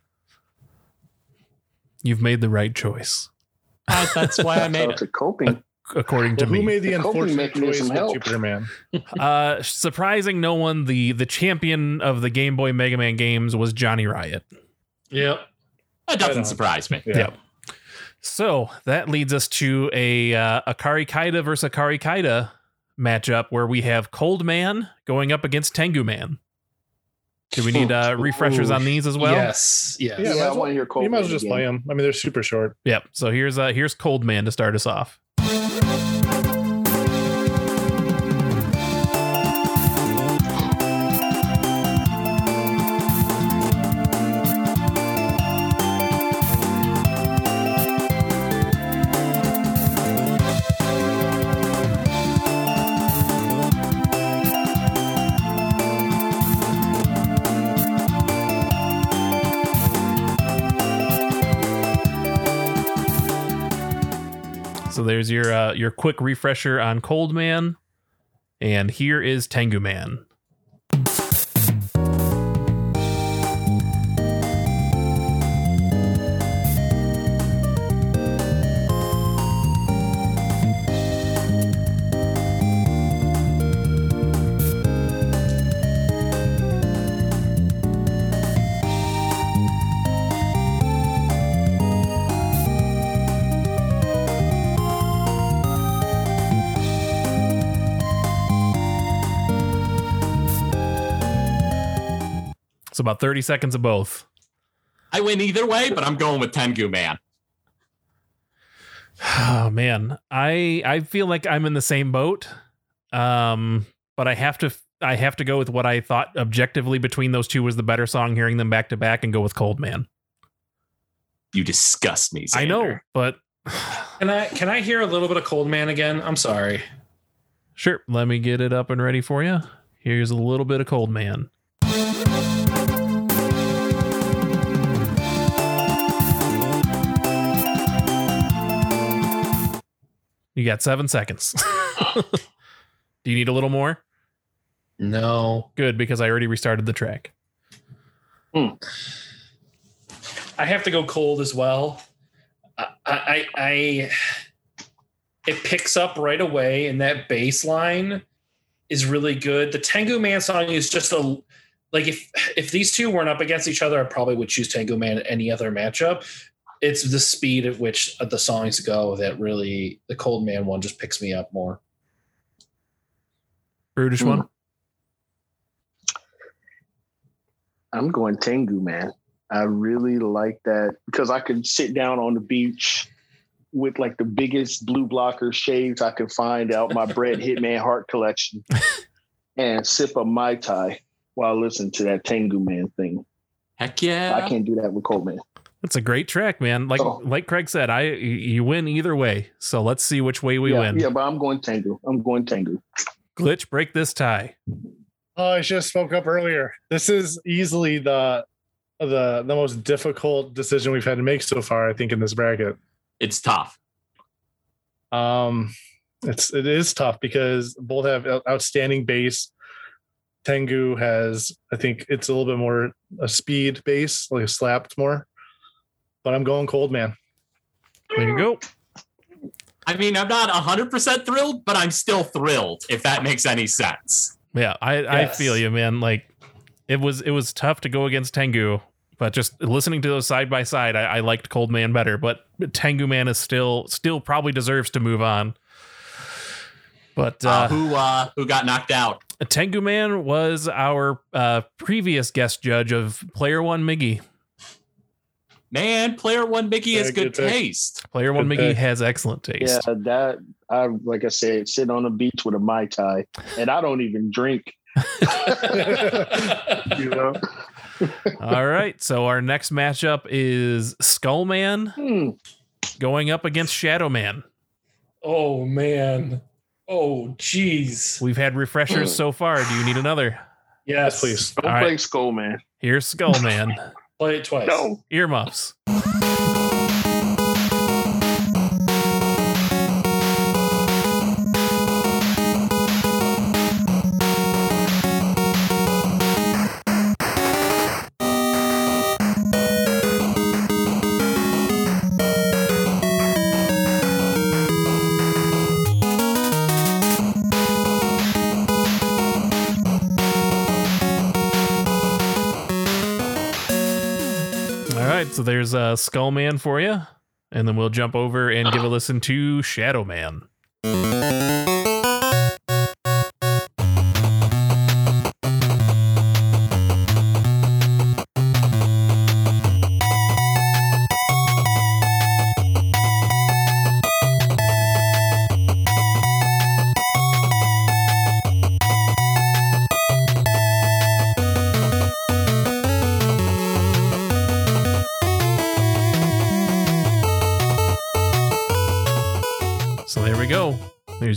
You've made the right choice, Uh, that's why I made so it. it's a coping. According to well, who me. made the The coping unfortunate choice with helped. Jupiter Man? uh, surprising no one, the the champion of the Game Boy Mega Man games was Johnny Riot. Yep. That doesn't surprise me. Yeah. Yep. So that leads us to a uh, Akari Kaida versus Akari Kaida matchup where we have Cold Man going up against Tengu Man. Do we need uh, refreshers on these as well? yes. Yes. Yeah, might I as well- want to hear Cole. You might as well just play them. I mean, they're super short. Yep. So here's uh here's Cold Man to start us off. There's your uh, your quick refresher on Cold Man, and here is Tengu Man. It's about 30 seconds of both. I win either way, but I'm going with Tengu Man. Oh man, I I feel like I'm in the same boat. Um, but I have to I have to go with what I thought objectively between those two was the better song. Hearing them back to back and go with Cold Man. You disgust me. I know, but Can I can I hear a little bit of Cold Man again? I'm sorry. sure. Let me get it up and ready for you. Here's a little bit of Cold Man. You got seven seconds. Do you need a little more? No. Good, because I already restarted the track. Hmm. I have to go cold as well. I, I, I it picks up right away, and that bass line is really good. The Tengu Man song is just a like if if these two weren't up against each other, I probably would choose Tengu Man in any other matchup. It's the speed at which the songs go that really the Cold Man one just picks me up more. Brutish Hmm. one. I'm going Tengu, man. I really like that because I could sit down on the beach with like the biggest blue blocker shades I could find out my Bret Hitman Hart collection and sip a Mai Tai while listening to that Tengu Man thing. Heck yeah. I can't do that with Cold Man. That's a great track, man. Like Oh. like Craig said, I you win either way. So let's see which way we yeah, win. yeah, but I'm going Tengu. I'm going Tengu. Glitch, break this tie. Oh, I just spoke up earlier. This is easily the the the most difficult decision we've had to make so far. I think in this bracket. It's tough. Um, it's it is tough because both have outstanding bass. Tengu has, I think, it's a little bit more a speed bass, like slapped more. But I'm going cold, man. There you go. I mean, I'm not 100% thrilled, but I'm still thrilled, if that makes any sense. Yeah, I, I feel you, man. Like it was it was tough to go against Tengu, but just listening to those side by side, I, I liked Cold Man better. But Tengu Man is still still probably deserves to move on. But Uh, uh, who uh, who got knocked out? Tengu Man was our uh, previous guest judge of Player One Miggy. Man, player one Mickey has good, good pick. taste. Player One Mickey Miggy has excellent taste. Yeah, that I like I said, sit on the beach with a Mai Tai. And I don't even drink, you know. All right, so our next matchup is Skullman Hmm. going up against Shadow Man. oh man. Oh jeez. We've had refreshers so far. Do you need another? Yes, Yes, please. Don't All play right. Skull Man. Here's Skullman. Play it twice. No. Earmuffs. Uh, Skullman for you. And then we'll jump over and give a listen to Shadow Man.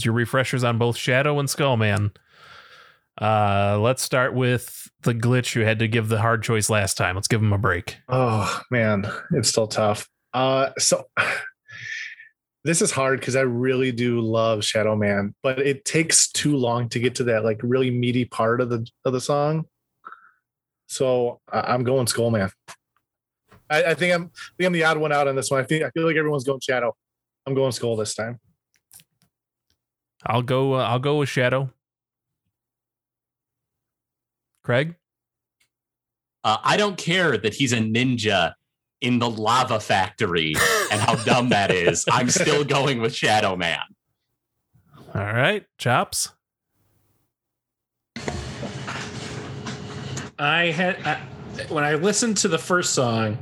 Your refreshers on both Shadow and Skullman. Uh, let's start with the glitch you had to give the hard choice last time. Let's give him a break. Oh man, it's still tough. Uh so this is hard because I really do love Shadow Man, but it takes too long to get to that like really meaty part of the of the song. So I, I'm going Skull Man. I, I think I'm I think I'm the odd one out on this one. I think I feel like everyone's going Shadow. I'm going Skull this time. I'll go. Uh, I'll go with Shadow. Craig. Uh, I don't care that he's a ninja in the lava factory and how dumb that is. I'm still going with Shadow Man. All right, chops. I had I, when I listened to the first song,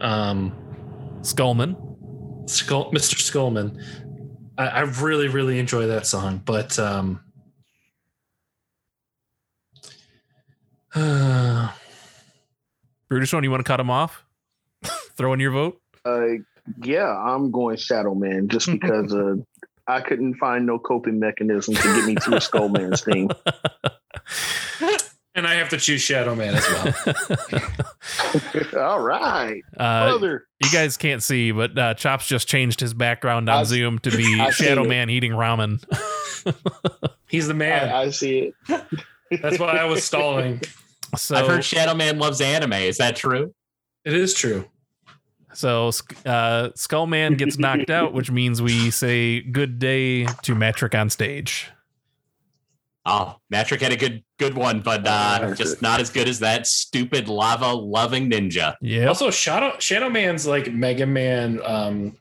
um, Skullman. Skull, Mr. Skullman, I, I really, really enjoy that song. But um, uh, Brutus one, you want to cut him off? Throw in your vote? Uh, yeah, I'm going Shadow Man just because uh, I couldn't find no coping mechanism to get me to a Skull Man's theme. and I have to choose Shadow Man as well. All right, uh, you guys can't see, but uh, Chops just changed his background on I've- Zoom to be I've seen Shadow it. Man eating ramen. He's the man. I, I see it. That's why I was stalling. so, I've heard Shadow Man loves anime. Is that true? It is true. so uh, Skullman gets knocked out, which means we say good day to Metric on stage. Oh, Matrick had a good good one, but uh, just not as good as that stupid lava loving ninja. Yeah. Also, Shadow Shadow Man's like Mega Man um,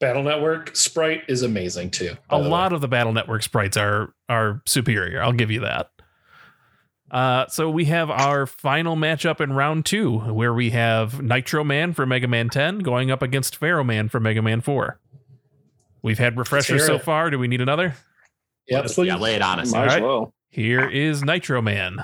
Battle Network sprite is amazing too. a lot of the Battle Network sprites are are superior. I'll give you that. Uh, so we have our final matchup in round two, where we have Nitro Man for Mega Man 10 going up against Pharaoh Man for Mega Man 4. We've had refreshers so far. Do we need another? Yep. Yeah, lay it on us. Might All as right. well. Here is Nitro Man.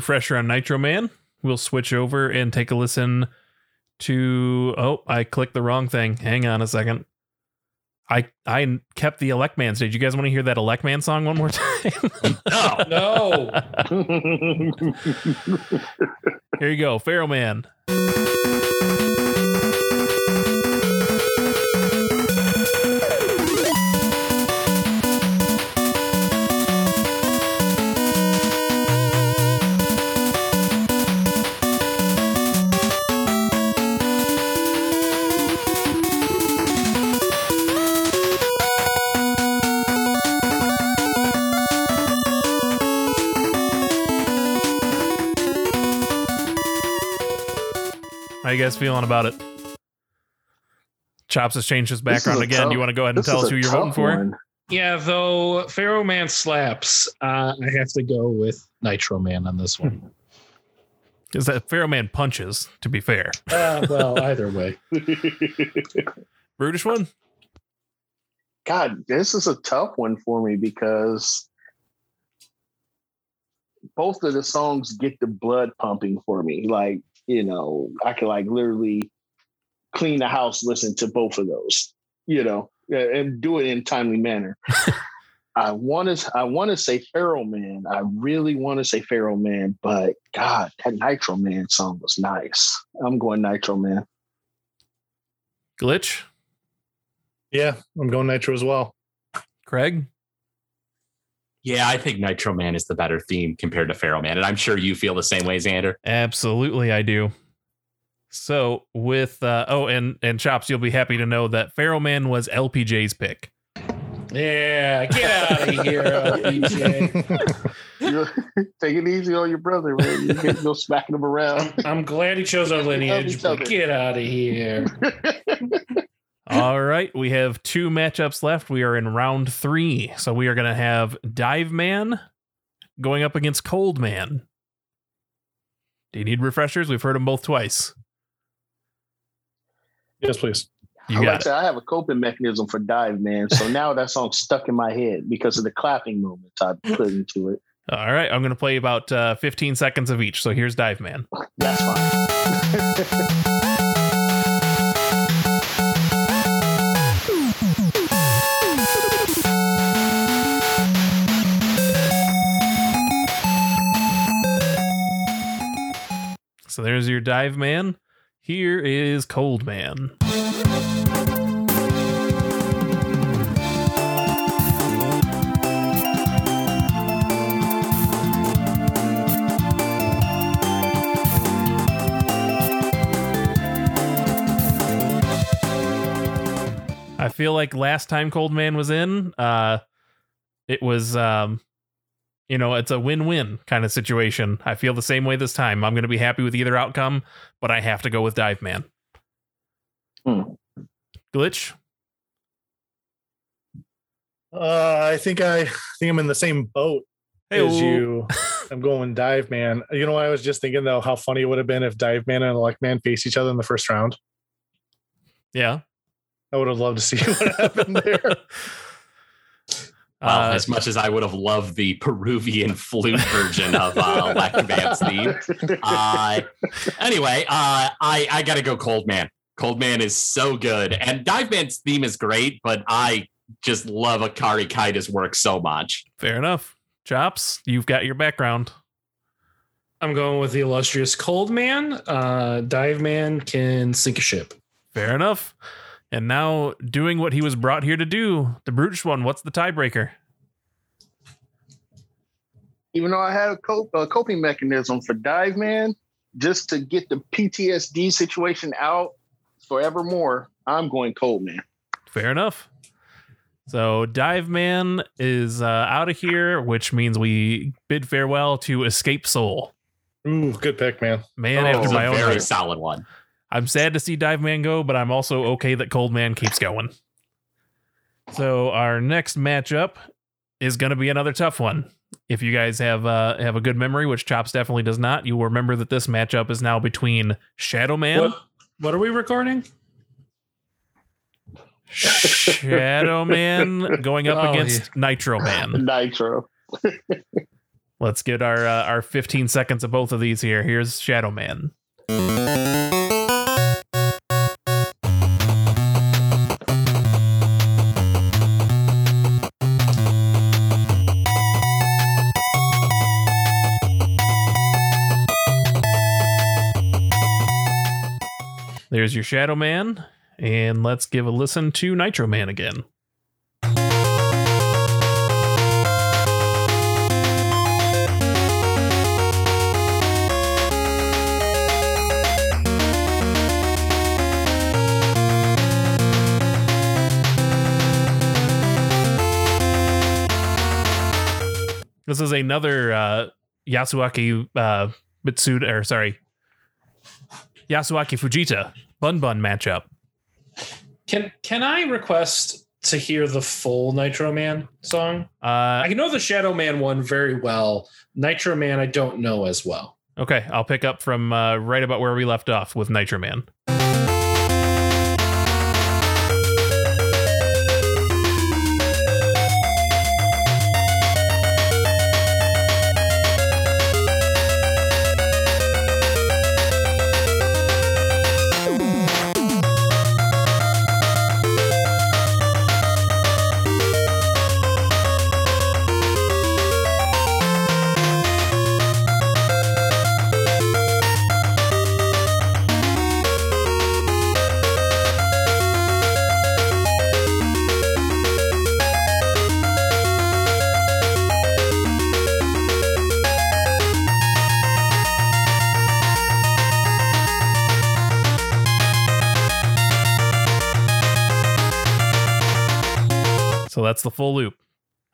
Refresher on Nitro Man. We'll switch over and take a listen to. Oh, I clicked the wrong thing. Hang on a second. I I kept the Elec Man stage. You guys want to hear that Elec Man song one more time? No. No. Here you go, Pharaoh Man. You guys feeling about it? Chops has changed his background again. tough- Do you want to go ahead and tell us who you're voting for? one. yeah, though Pharaoh Man slaps, uh, I have to go with Nitro Man on this one. Because that Pharaoh Man punches, to be fair. uh, well, either way. Brutish one? God, this is a tough one for me because both of the songs get the blood pumping for me. Like, you know, I can like literally clean the house, listen to both of those, you know, and do it in a timely manner. I want to, I want to say Pharaoh Man. I really want to say Pharaoh Man, but God, that Nitro Man song was nice. I'm going Nitro Man. Glitch? Yeah, I'm going Nitro as well. Craig? Yeah, I think Nitro Man is the better theme compared to Pharaoh Man, and I'm sure you feel the same way, Xander. Absolutely, I do. So with uh, oh, and and Chops, you'll be happy to know that Pharaoh Man was LPJ's pick. Yeah, get out of here, LPJ. You- Take it easy on your brother, man. You can't go smacking him around. I'm glad he chose our lineage, but get out of here. All right, we have two matchups left. We are in round three, so we are going to have Dive Man going up against Cold Man. Do you need refreshers? We've heard them both twice. Yes, please. You I like it. say I have a coping mechanism for dive, man. So now that song's stuck in my head because of the clapping moments I put into it. All right, I'm going to play about uh, 15 seconds of each. So here's Dive Man. That's fine. So there's your dive man. Here is Cold Man. I feel like last time Cold Man was in, uh, it was um, you know, it's a win-win kind of situation. I feel the same way this time. I'm going to be happy with either outcome, but I have to go with Dive Man. Hmm. Glitch. Uh, I think I think I'm in the same boat as Hey-o. you. I'm going Dive Man. You know, I was just thinking though how funny it would have been if Dive Man and Elec Man faced each other in the first round. Yeah. I would have loved to see what happened there. Well, Uh, as much as I would have loved the Peruvian flute version of uh, Elec Man's theme. Uh, anyway, uh, I I gotta go Cold Man. Cold Man is so good, and Dive Man's theme is great, but I just love Akari Kaida's work so much. fair enough. Chops, you've got your background. I'm going with the illustrious Cold Man. Uh, Dive Man can sink a ship. Fair enough. And now doing what he was brought here to do, the brutish one. What's the tiebreaker? Even though I had a, cope, a coping mechanism for Dive Man, just to get the PTSD situation out forevermore, I'm going Cold Man. Fair enough. So Dive Man is uh, out of here, which means we bid farewell to Escape Soul. Ooh, good pick, man. Man, Oh, after my a own very heart. solid one. I'm sad to see Dive Man go, but I'm also okay that Cold Man keeps going. So our next matchup is going to be another tough one. If you guys have uh, have a good memory, which Chops definitely does not, you will remember that this matchup is now between Shadow Man, What, what are we recording? Shadow Man going up Oh, against Nitro Man. Nitro. Let's get our uh, our 15 seconds of both of these here. Here's Shadow Man. There's your Shadow Man, and let's give a listen to Nitro Man again. This is another uh, Yasuaki uh, Mitsuda, or sorry, Yasuaki Fujita Bun Bun matchup. Can can I request to hear the full Nitro Man song? Uh, I know the Shadow Man one very well. Nitro Man, I don't know as well. okay, I'll pick up from uh, right about where we left off with Nitro Man. That's the full loop.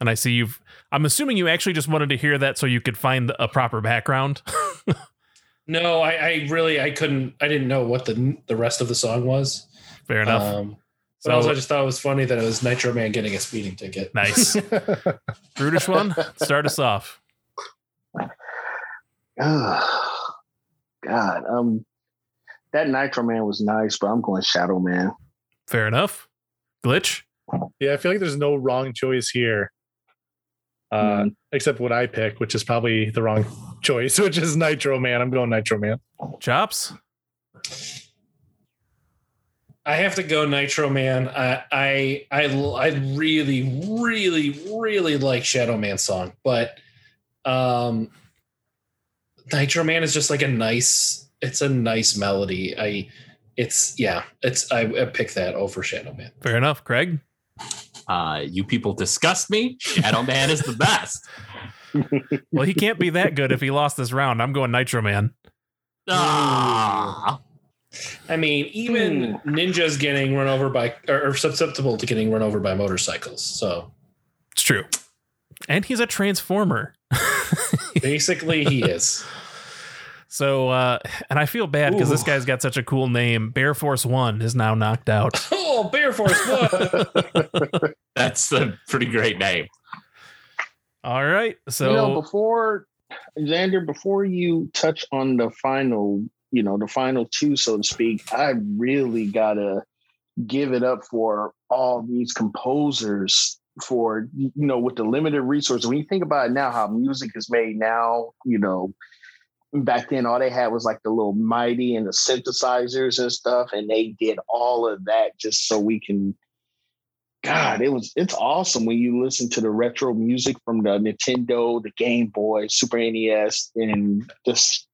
And I see you've. I'm assuming you actually just wanted to hear that so you could find a proper background. No, I, I really I couldn't I didn't know what the the rest of the song was. Fair enough. Um, but So- also I just thought it was funny that it was Nitro Man getting a speeding ticket. nice. Brutish one, start us off. Ugh. God, um, that Nitro Man was nice, but I'm going Shadow Man. Fair enough. Glitch. Yeah, I feel like there's no wrong choice here. Uh, Mm. except what I pick, which is probably the wrong choice, which is Nitro Man. I'm going Nitro Man. Chops. I have to go Nitro Man. I I I, I really really really like Shadow Man song, but um Nitro Man is just like a nice it's a nice melody. I it's yeah, it's I, I pick that over Shadow Man. Fair enough. Craig. Uh, you people disgust me. Shadow Man is the best. Well, he can't be that good if he lost this round. I'm going Nitro Man. Ah, I mean, even ninjas getting run over by or, or susceptible to getting run over by motorcycles. So It's true. And he's a transformer. basically, he is. So, uh, and I feel bad because this guy's got such a cool name. Bear Force One is now knocked out. Oh, Bear Force One. That's a pretty great name. All right. So, you know, before Xander, before you touch on the final, you know, the final two, so to speak, I really gotta give it up for all these composers for you know with the limited resources. When you think about it now, how music is made now, you know, back then all they had was like the little mighty and the synthesizers and stuff, and they did all of that just so we can God, it was it's awesome when you listen to the retro music from the Nintendo, the Game Boy, Super NES, and just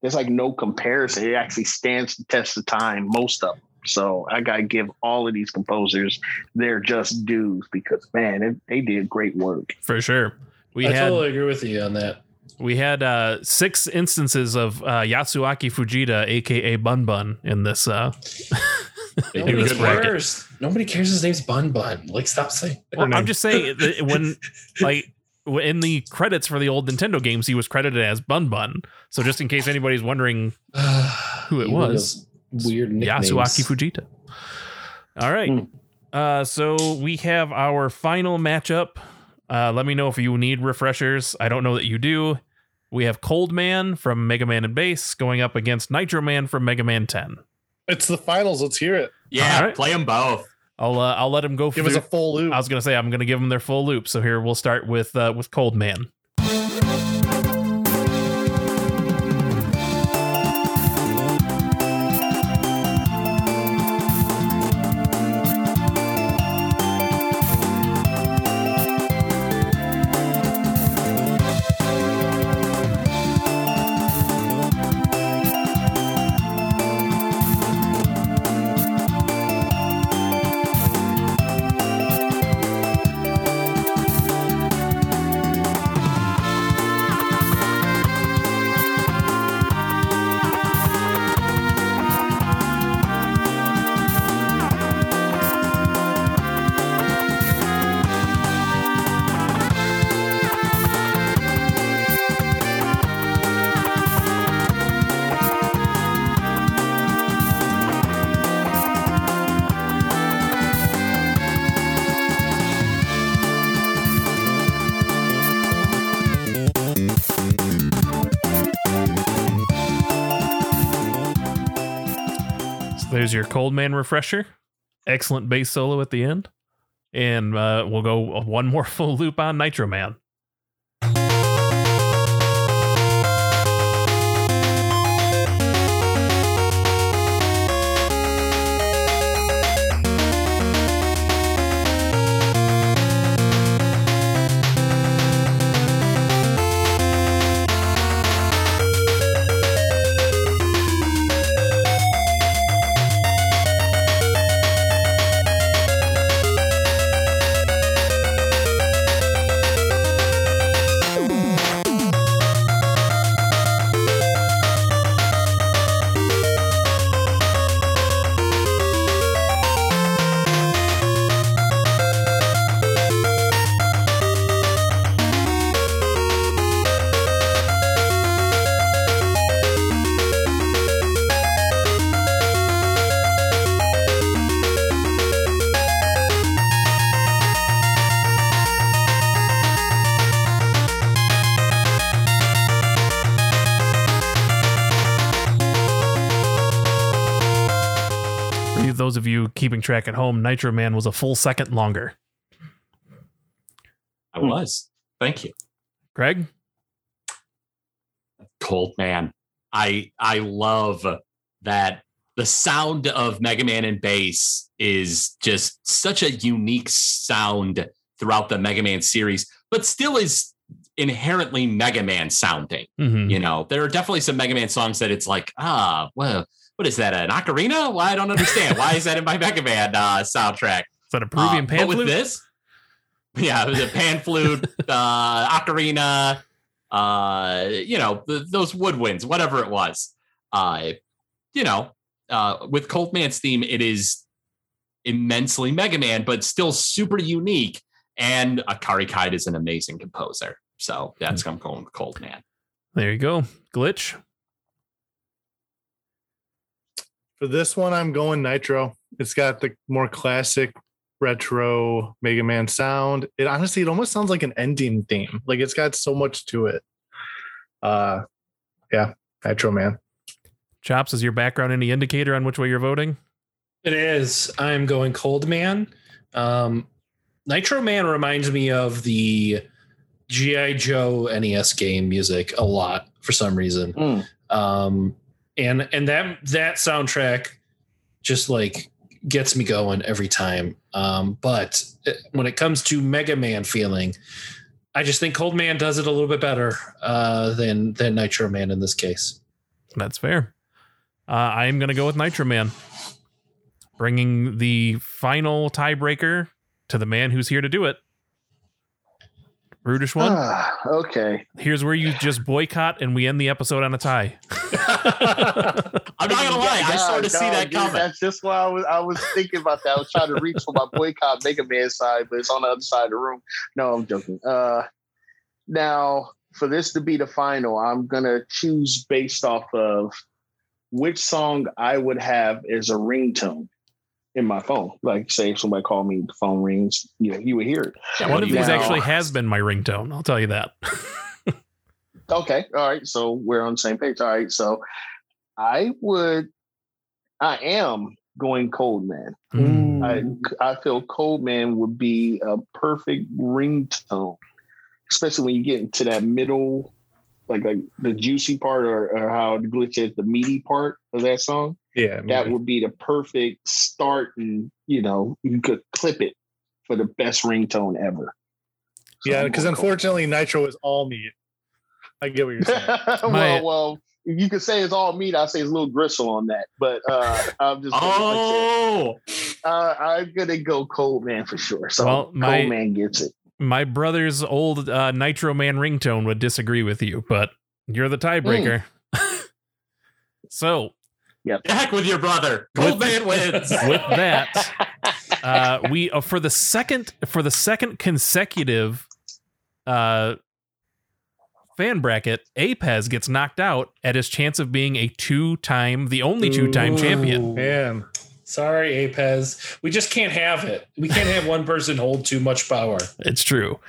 there's like no comparison. It actually stands the test of time, most of them. So I gotta give all of these composers their just dues because man, it, they did great work. for sure, we I had totally agree with you on that. We had uh, six instances of uh, Yasuaki Fujita, aka Bun Bun, in this. Uh, in Nobody this good bracket. cares. Nobody cares. His name's Bun Bun. Like, stop saying. Well, I'm just saying when like in the credits for the old Nintendo games, he was credited as Bun Bun. So just in case anybody's wondering Who it He one of was. those Weird nicknames. Yasuaki Fujita. All right. Hmm. Uh, so we have our final matchup. Uh, let me know if you need refreshers. I don't know that you do. We have Cold Man from Mega Man and Bass going up against Nitro Man from Mega Man 10. It's the finals. Let's hear it. Yeah, All right. play them both. I'll uh, I'll let them go. Give us a full loop. I was gonna say I'm gonna give them their full loop. So here we'll start with uh, with Cold Man. There's your Cold Man refresher. Excellent bass solo at the end, and uh, we'll go one more full loop on Nitro Man. Track at home, Nitro Man was a full second longer. I was. Thank you. Craig, Cold Man. I I love that the sound of Mega Man and bass is just such a unique sound throughout the Mega Man series, but still is inherently Mega Man sounding. Mhm. You know, there are definitely some Mega Man songs that it's like, ah, well, what is that? An ocarina? Why I don't understand. Why is that in my Mega Man uh, soundtrack? is that a Peruvian Uh, pan but with this, yeah, it was a pan flute, uh, ocarina, uh, you know, th- those woodwinds, whatever it was. Uh, you know, uh, with Cold Man's theme, it is immensely Mega Man, but still super unique. And Akari Kaida is an amazing composer. So that's I'm going with Cold Man. There you go. Glitch. For this one, I'm going Nitro. It's got the more classic retro Mega Man sound. It honestly, it almost sounds like an ending theme. Like it's got so much to it. Uh, yeah, Nitro Man. Chops, is your background any indicator on which way you're voting? It is. I'm going Cold Man. Um, Nitro Man reminds me of the GI Joe NES game music a lot for some reason. Mm. Um, and and that that soundtrack just like gets me going every time. Um, but when it comes to Mega Man feeling, I just think Cold Man does it a little bit better uh, than than Nitro Man in this case. That's fair. Uh, I am going to go with Nitro Man, bringing the final tiebreaker to the man who's here to do it. Brutish one. Ah, okay. Here's where you just boycott and we end the episode on a tie. I'm not gonna lie, I God, started to see that dude, coming. That's just why I was I was thinking about that. I was trying to reach for my boycott Mega Man side, but it's on the other side of the room. No, I'm joking. Uh, now for this to be the final, I'm gonna choose based off of which song I would have as a ringtone in my phone. Like, say if somebody called me, the phone rings, you know, you would hear it. Yeah, One of these now- actually has been my ringtone. I'll tell you that. Okay. All right. So we're on the same page. All right. So I would, I am going cold, man. Mm. I, I feel cold, man would be a perfect ringtone, especially when you get into that middle, like like the juicy part or, or how the glitch is the meaty part of that song. Yeah, That would be the perfect start, and you know you could clip it for the best ringtone ever. So yeah, because going Cold. unfortunately, Nitro is all meat. I get what you're saying. My- well, well, you could say it's all meat. I say it's a little gristle on that, but uh, I'm just. Oh, uh, I'm gonna go cold man for sure. So Well, my- cold man gets it. My brother's old uh, Nitro Man ringtone would disagree with you, but you're the tiebreaker. so yeah, heck with your brother. Cold With- Man wins. with that, uh, we uh, for the second for the second consecutive uh, fan bracket, Apez gets knocked out at his chance of being a two-time, the only two-time champion. Man, Sorry, Apez. We just can't have it. We can't have one person hold too much power. It's true.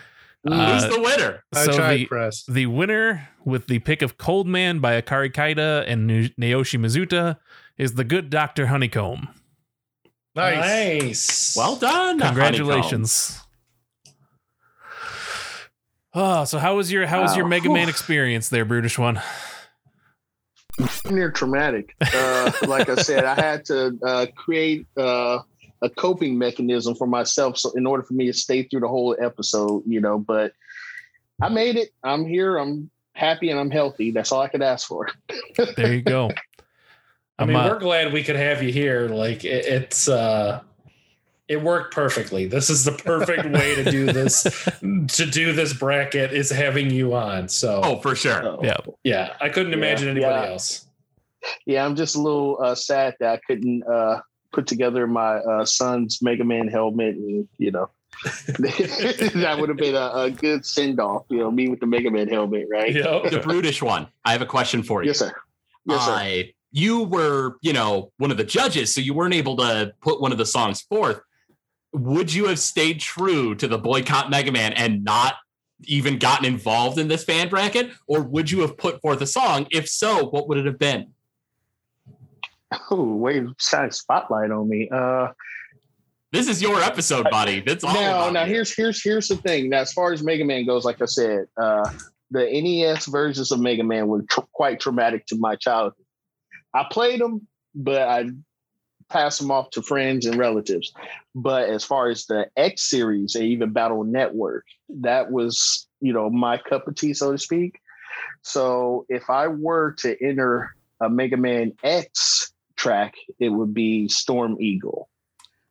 Who's Uh, the winner? I so tried the, press. the winner with the pick of Cold Man by Akari Kaida and Nu- Naoshi Mizuta is the good Dr. Honeycomb. Nice. Nice. Well done. Congratulations. Oh, so how was your how was your Wow. Mega Man experience there, Brutish one? Near traumatic. Uh, like I said, I had to uh, create uh, a coping mechanism for myself, so in order for me to stay through the whole episode, you know. But I made it. I'm here. I'm happy and I'm healthy. That's all I could ask for. There you go. I mean, I'm, we're glad we could have you here. Like it, it's uh it worked perfectly. This is the perfect way to do this to do this bracket is having you on. So Oh, for sure. So, Yeah. yeah, I couldn't Yeah, imagine anybody yeah. else. yeah, I'm just a little uh, sad that I couldn't uh, put together my uh, son's Mega Man helmet, and you know. that would have been a, a good send off, you know, me with the Mega Man helmet, right? Yep. The brutish one. I have a question for you. Yes, sir. Yes, sir. Uh, you were, you know, one of the judges, so you weren't able to put one of the songs forth. Would you have stayed true to the boycott Mega Man and not even gotten involved in this fan bracket, or would you have put forth a song? If so, what would it have been? Oh, wait, shine spotlight on me. Uh, This is your episode, buddy. That's all. now, now here's here's here's the thing. Now, as far as Mega Man goes, like I said, uh, the NES versions of Mega Man were tr- quite traumatic to my childhood. I played them, but I passed them off to friends and relatives. But as far as the X series and even Battle Network, that was you know my cup of tea, so to speak. So if I were to enter a Mega Man X track, it would be Storm Eagle.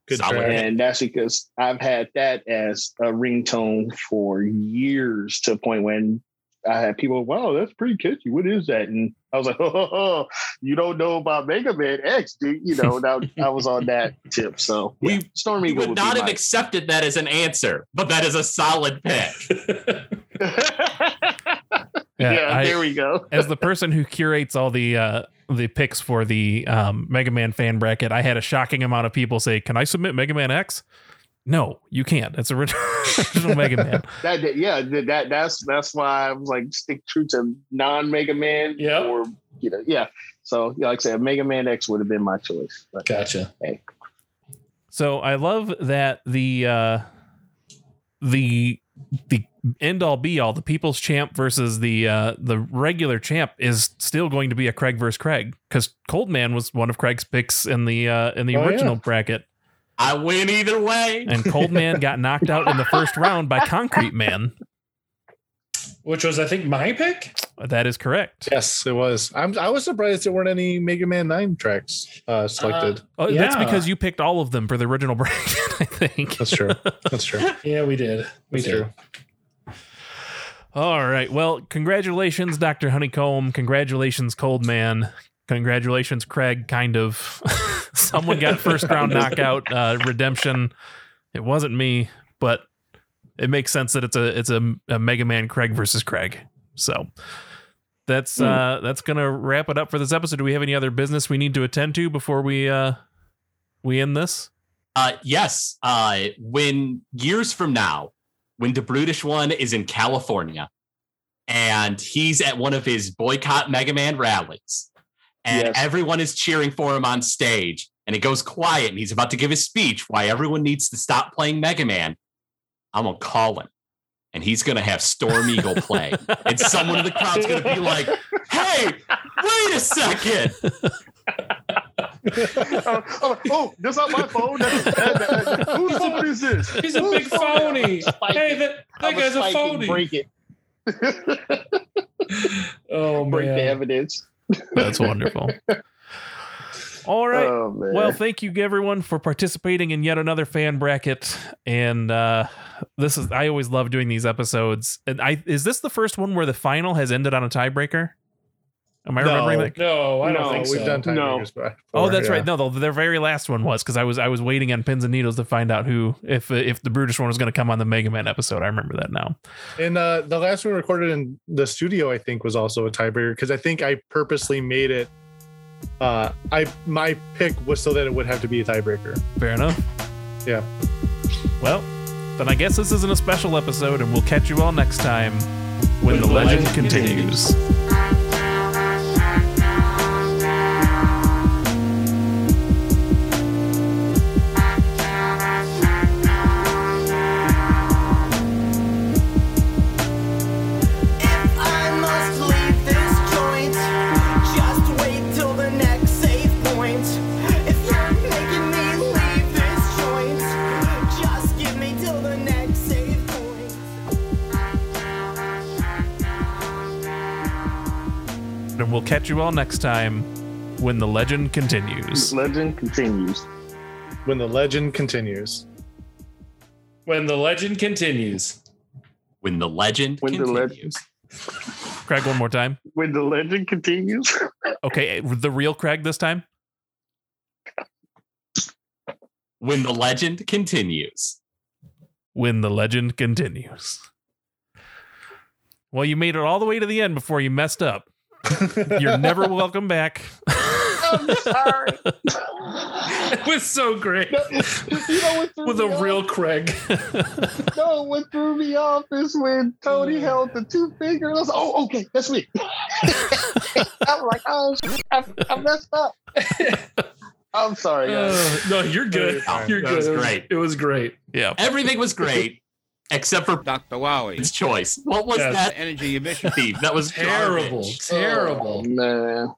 Good track. And that's because I've had that as a ringtone for years to a point when I had people, wow, that's pretty catchy. What is that? And I was like, oh, you don't know about Mega Man X, dude. You know, now I was on that tip. So We- yeah, Storm Eagle would would not be have accepted that as an answer, but that is a solid pick. yeah, I- there we go. as the person who curates all the uh the picks for the um Mega Man fan bracket, I had a shocking amount of people say, "Can I submit Mega Man X?" No, you can't. It's original, original Mega Man. That, that- yeah, that, that that's that's why I was like stick true to non Mega Man. Yep. Or you know, yeah. So yeah, like I said, Mega Man X would have been my choice. But Gotcha. So I love that the uh the the end all be all, the people's champ versus the uh the regular champ is still going to be a Craig versus Craig because Cold Man was one of Craig's picks in the uh in the Oh, original yeah. bracket. I win either way. And Cold Man got knocked out in the first round by Concrete Man. Which was, I think, my pick. That is correct. Yes, it was. I'm. I was surprised there weren't any Mega Man Nine tracks uh, selected. Oh, that's because you picked all of them for the original bracket, I think. That's true. That's true. Yeah, we did. We That's did. true. All right. Well, congratulations, Dr. Honeycomb. Congratulations, Cold Man. Congratulations, Craig. Kind of. Someone got first round knockout uh, redemption. It wasn't me, but it makes sense that it's a it's a, a Mega Man Craig versus Craig. So that's uh that's gonna wrap it up for this episode. Do we have any other business we need to attend to before we uh we end this? Uh, yes. Uh, when years from now, when the Brutish one is in California, and he's at one of his boycott Mega Man rallies, and Yes. everyone is cheering for him on stage, and it goes quiet, and he's about to give his speech why everyone needs to stop playing Mega Man. I'm gonna call him, and he's gonna have Storm Eagle play, and someone in the crowd's gonna be like, "Hey, wait a second! oh, oh, oh, that's not my phone. That's, that, that, that- whose phone is this? He's a big phony. Hey, that, that guy's a spike phony. Break it. Oh Break the evidence. That's wonderful. All right. Oh. Well, thank you everyone for participating in yet another fan bracket. And uh this is I always love doing these episodes. And I is this the first one where the final has ended on a tiebreaker? Am I No. remembering that? No, I don't No, think we've so. done No. tiebreakers before. Oh, that's yeah. right. No, the, their very last one was because I was I was waiting on pins and needles to find out who if if the Brutish one was going to come on the Mega Man episode. I remember that now. And uh, the last one recorded in the studio, I think, was also a tiebreaker because I think I purposely made it. Uh, I my pick was so that it would have to be a tiebreaker. Fair enough. Yeah. Well, then I guess this isn't a special episode, and we'll catch you all next time when, the, legend, continues. If And we'll catch you all next time when the legend continues. Legend continues. When the legend continues. When the legend continues. When the legend When the continues." legend- Craig, one more time. When the legend continues. Okay, the real Craig this time. when the legend continues. When the legend continues. Well, you made it all the way to the end before you messed up. You're never welcome back. I'm sorry. It was so great. you know what With me a off? real Craig. No, what threw me off is when Tony held the two fingers. I was like, oh, okay, that's me. I'm like, oh, shit, I, I messed up. I'm sorry, guys. Uh, no, you're good. Fine. You're good. It was great. It was great. yeah. Everything was great except for Dr. Wowie. its choice. What was Yes. that Energy emission. thief? That was Terrible. garbage. Terrible. Oh, man.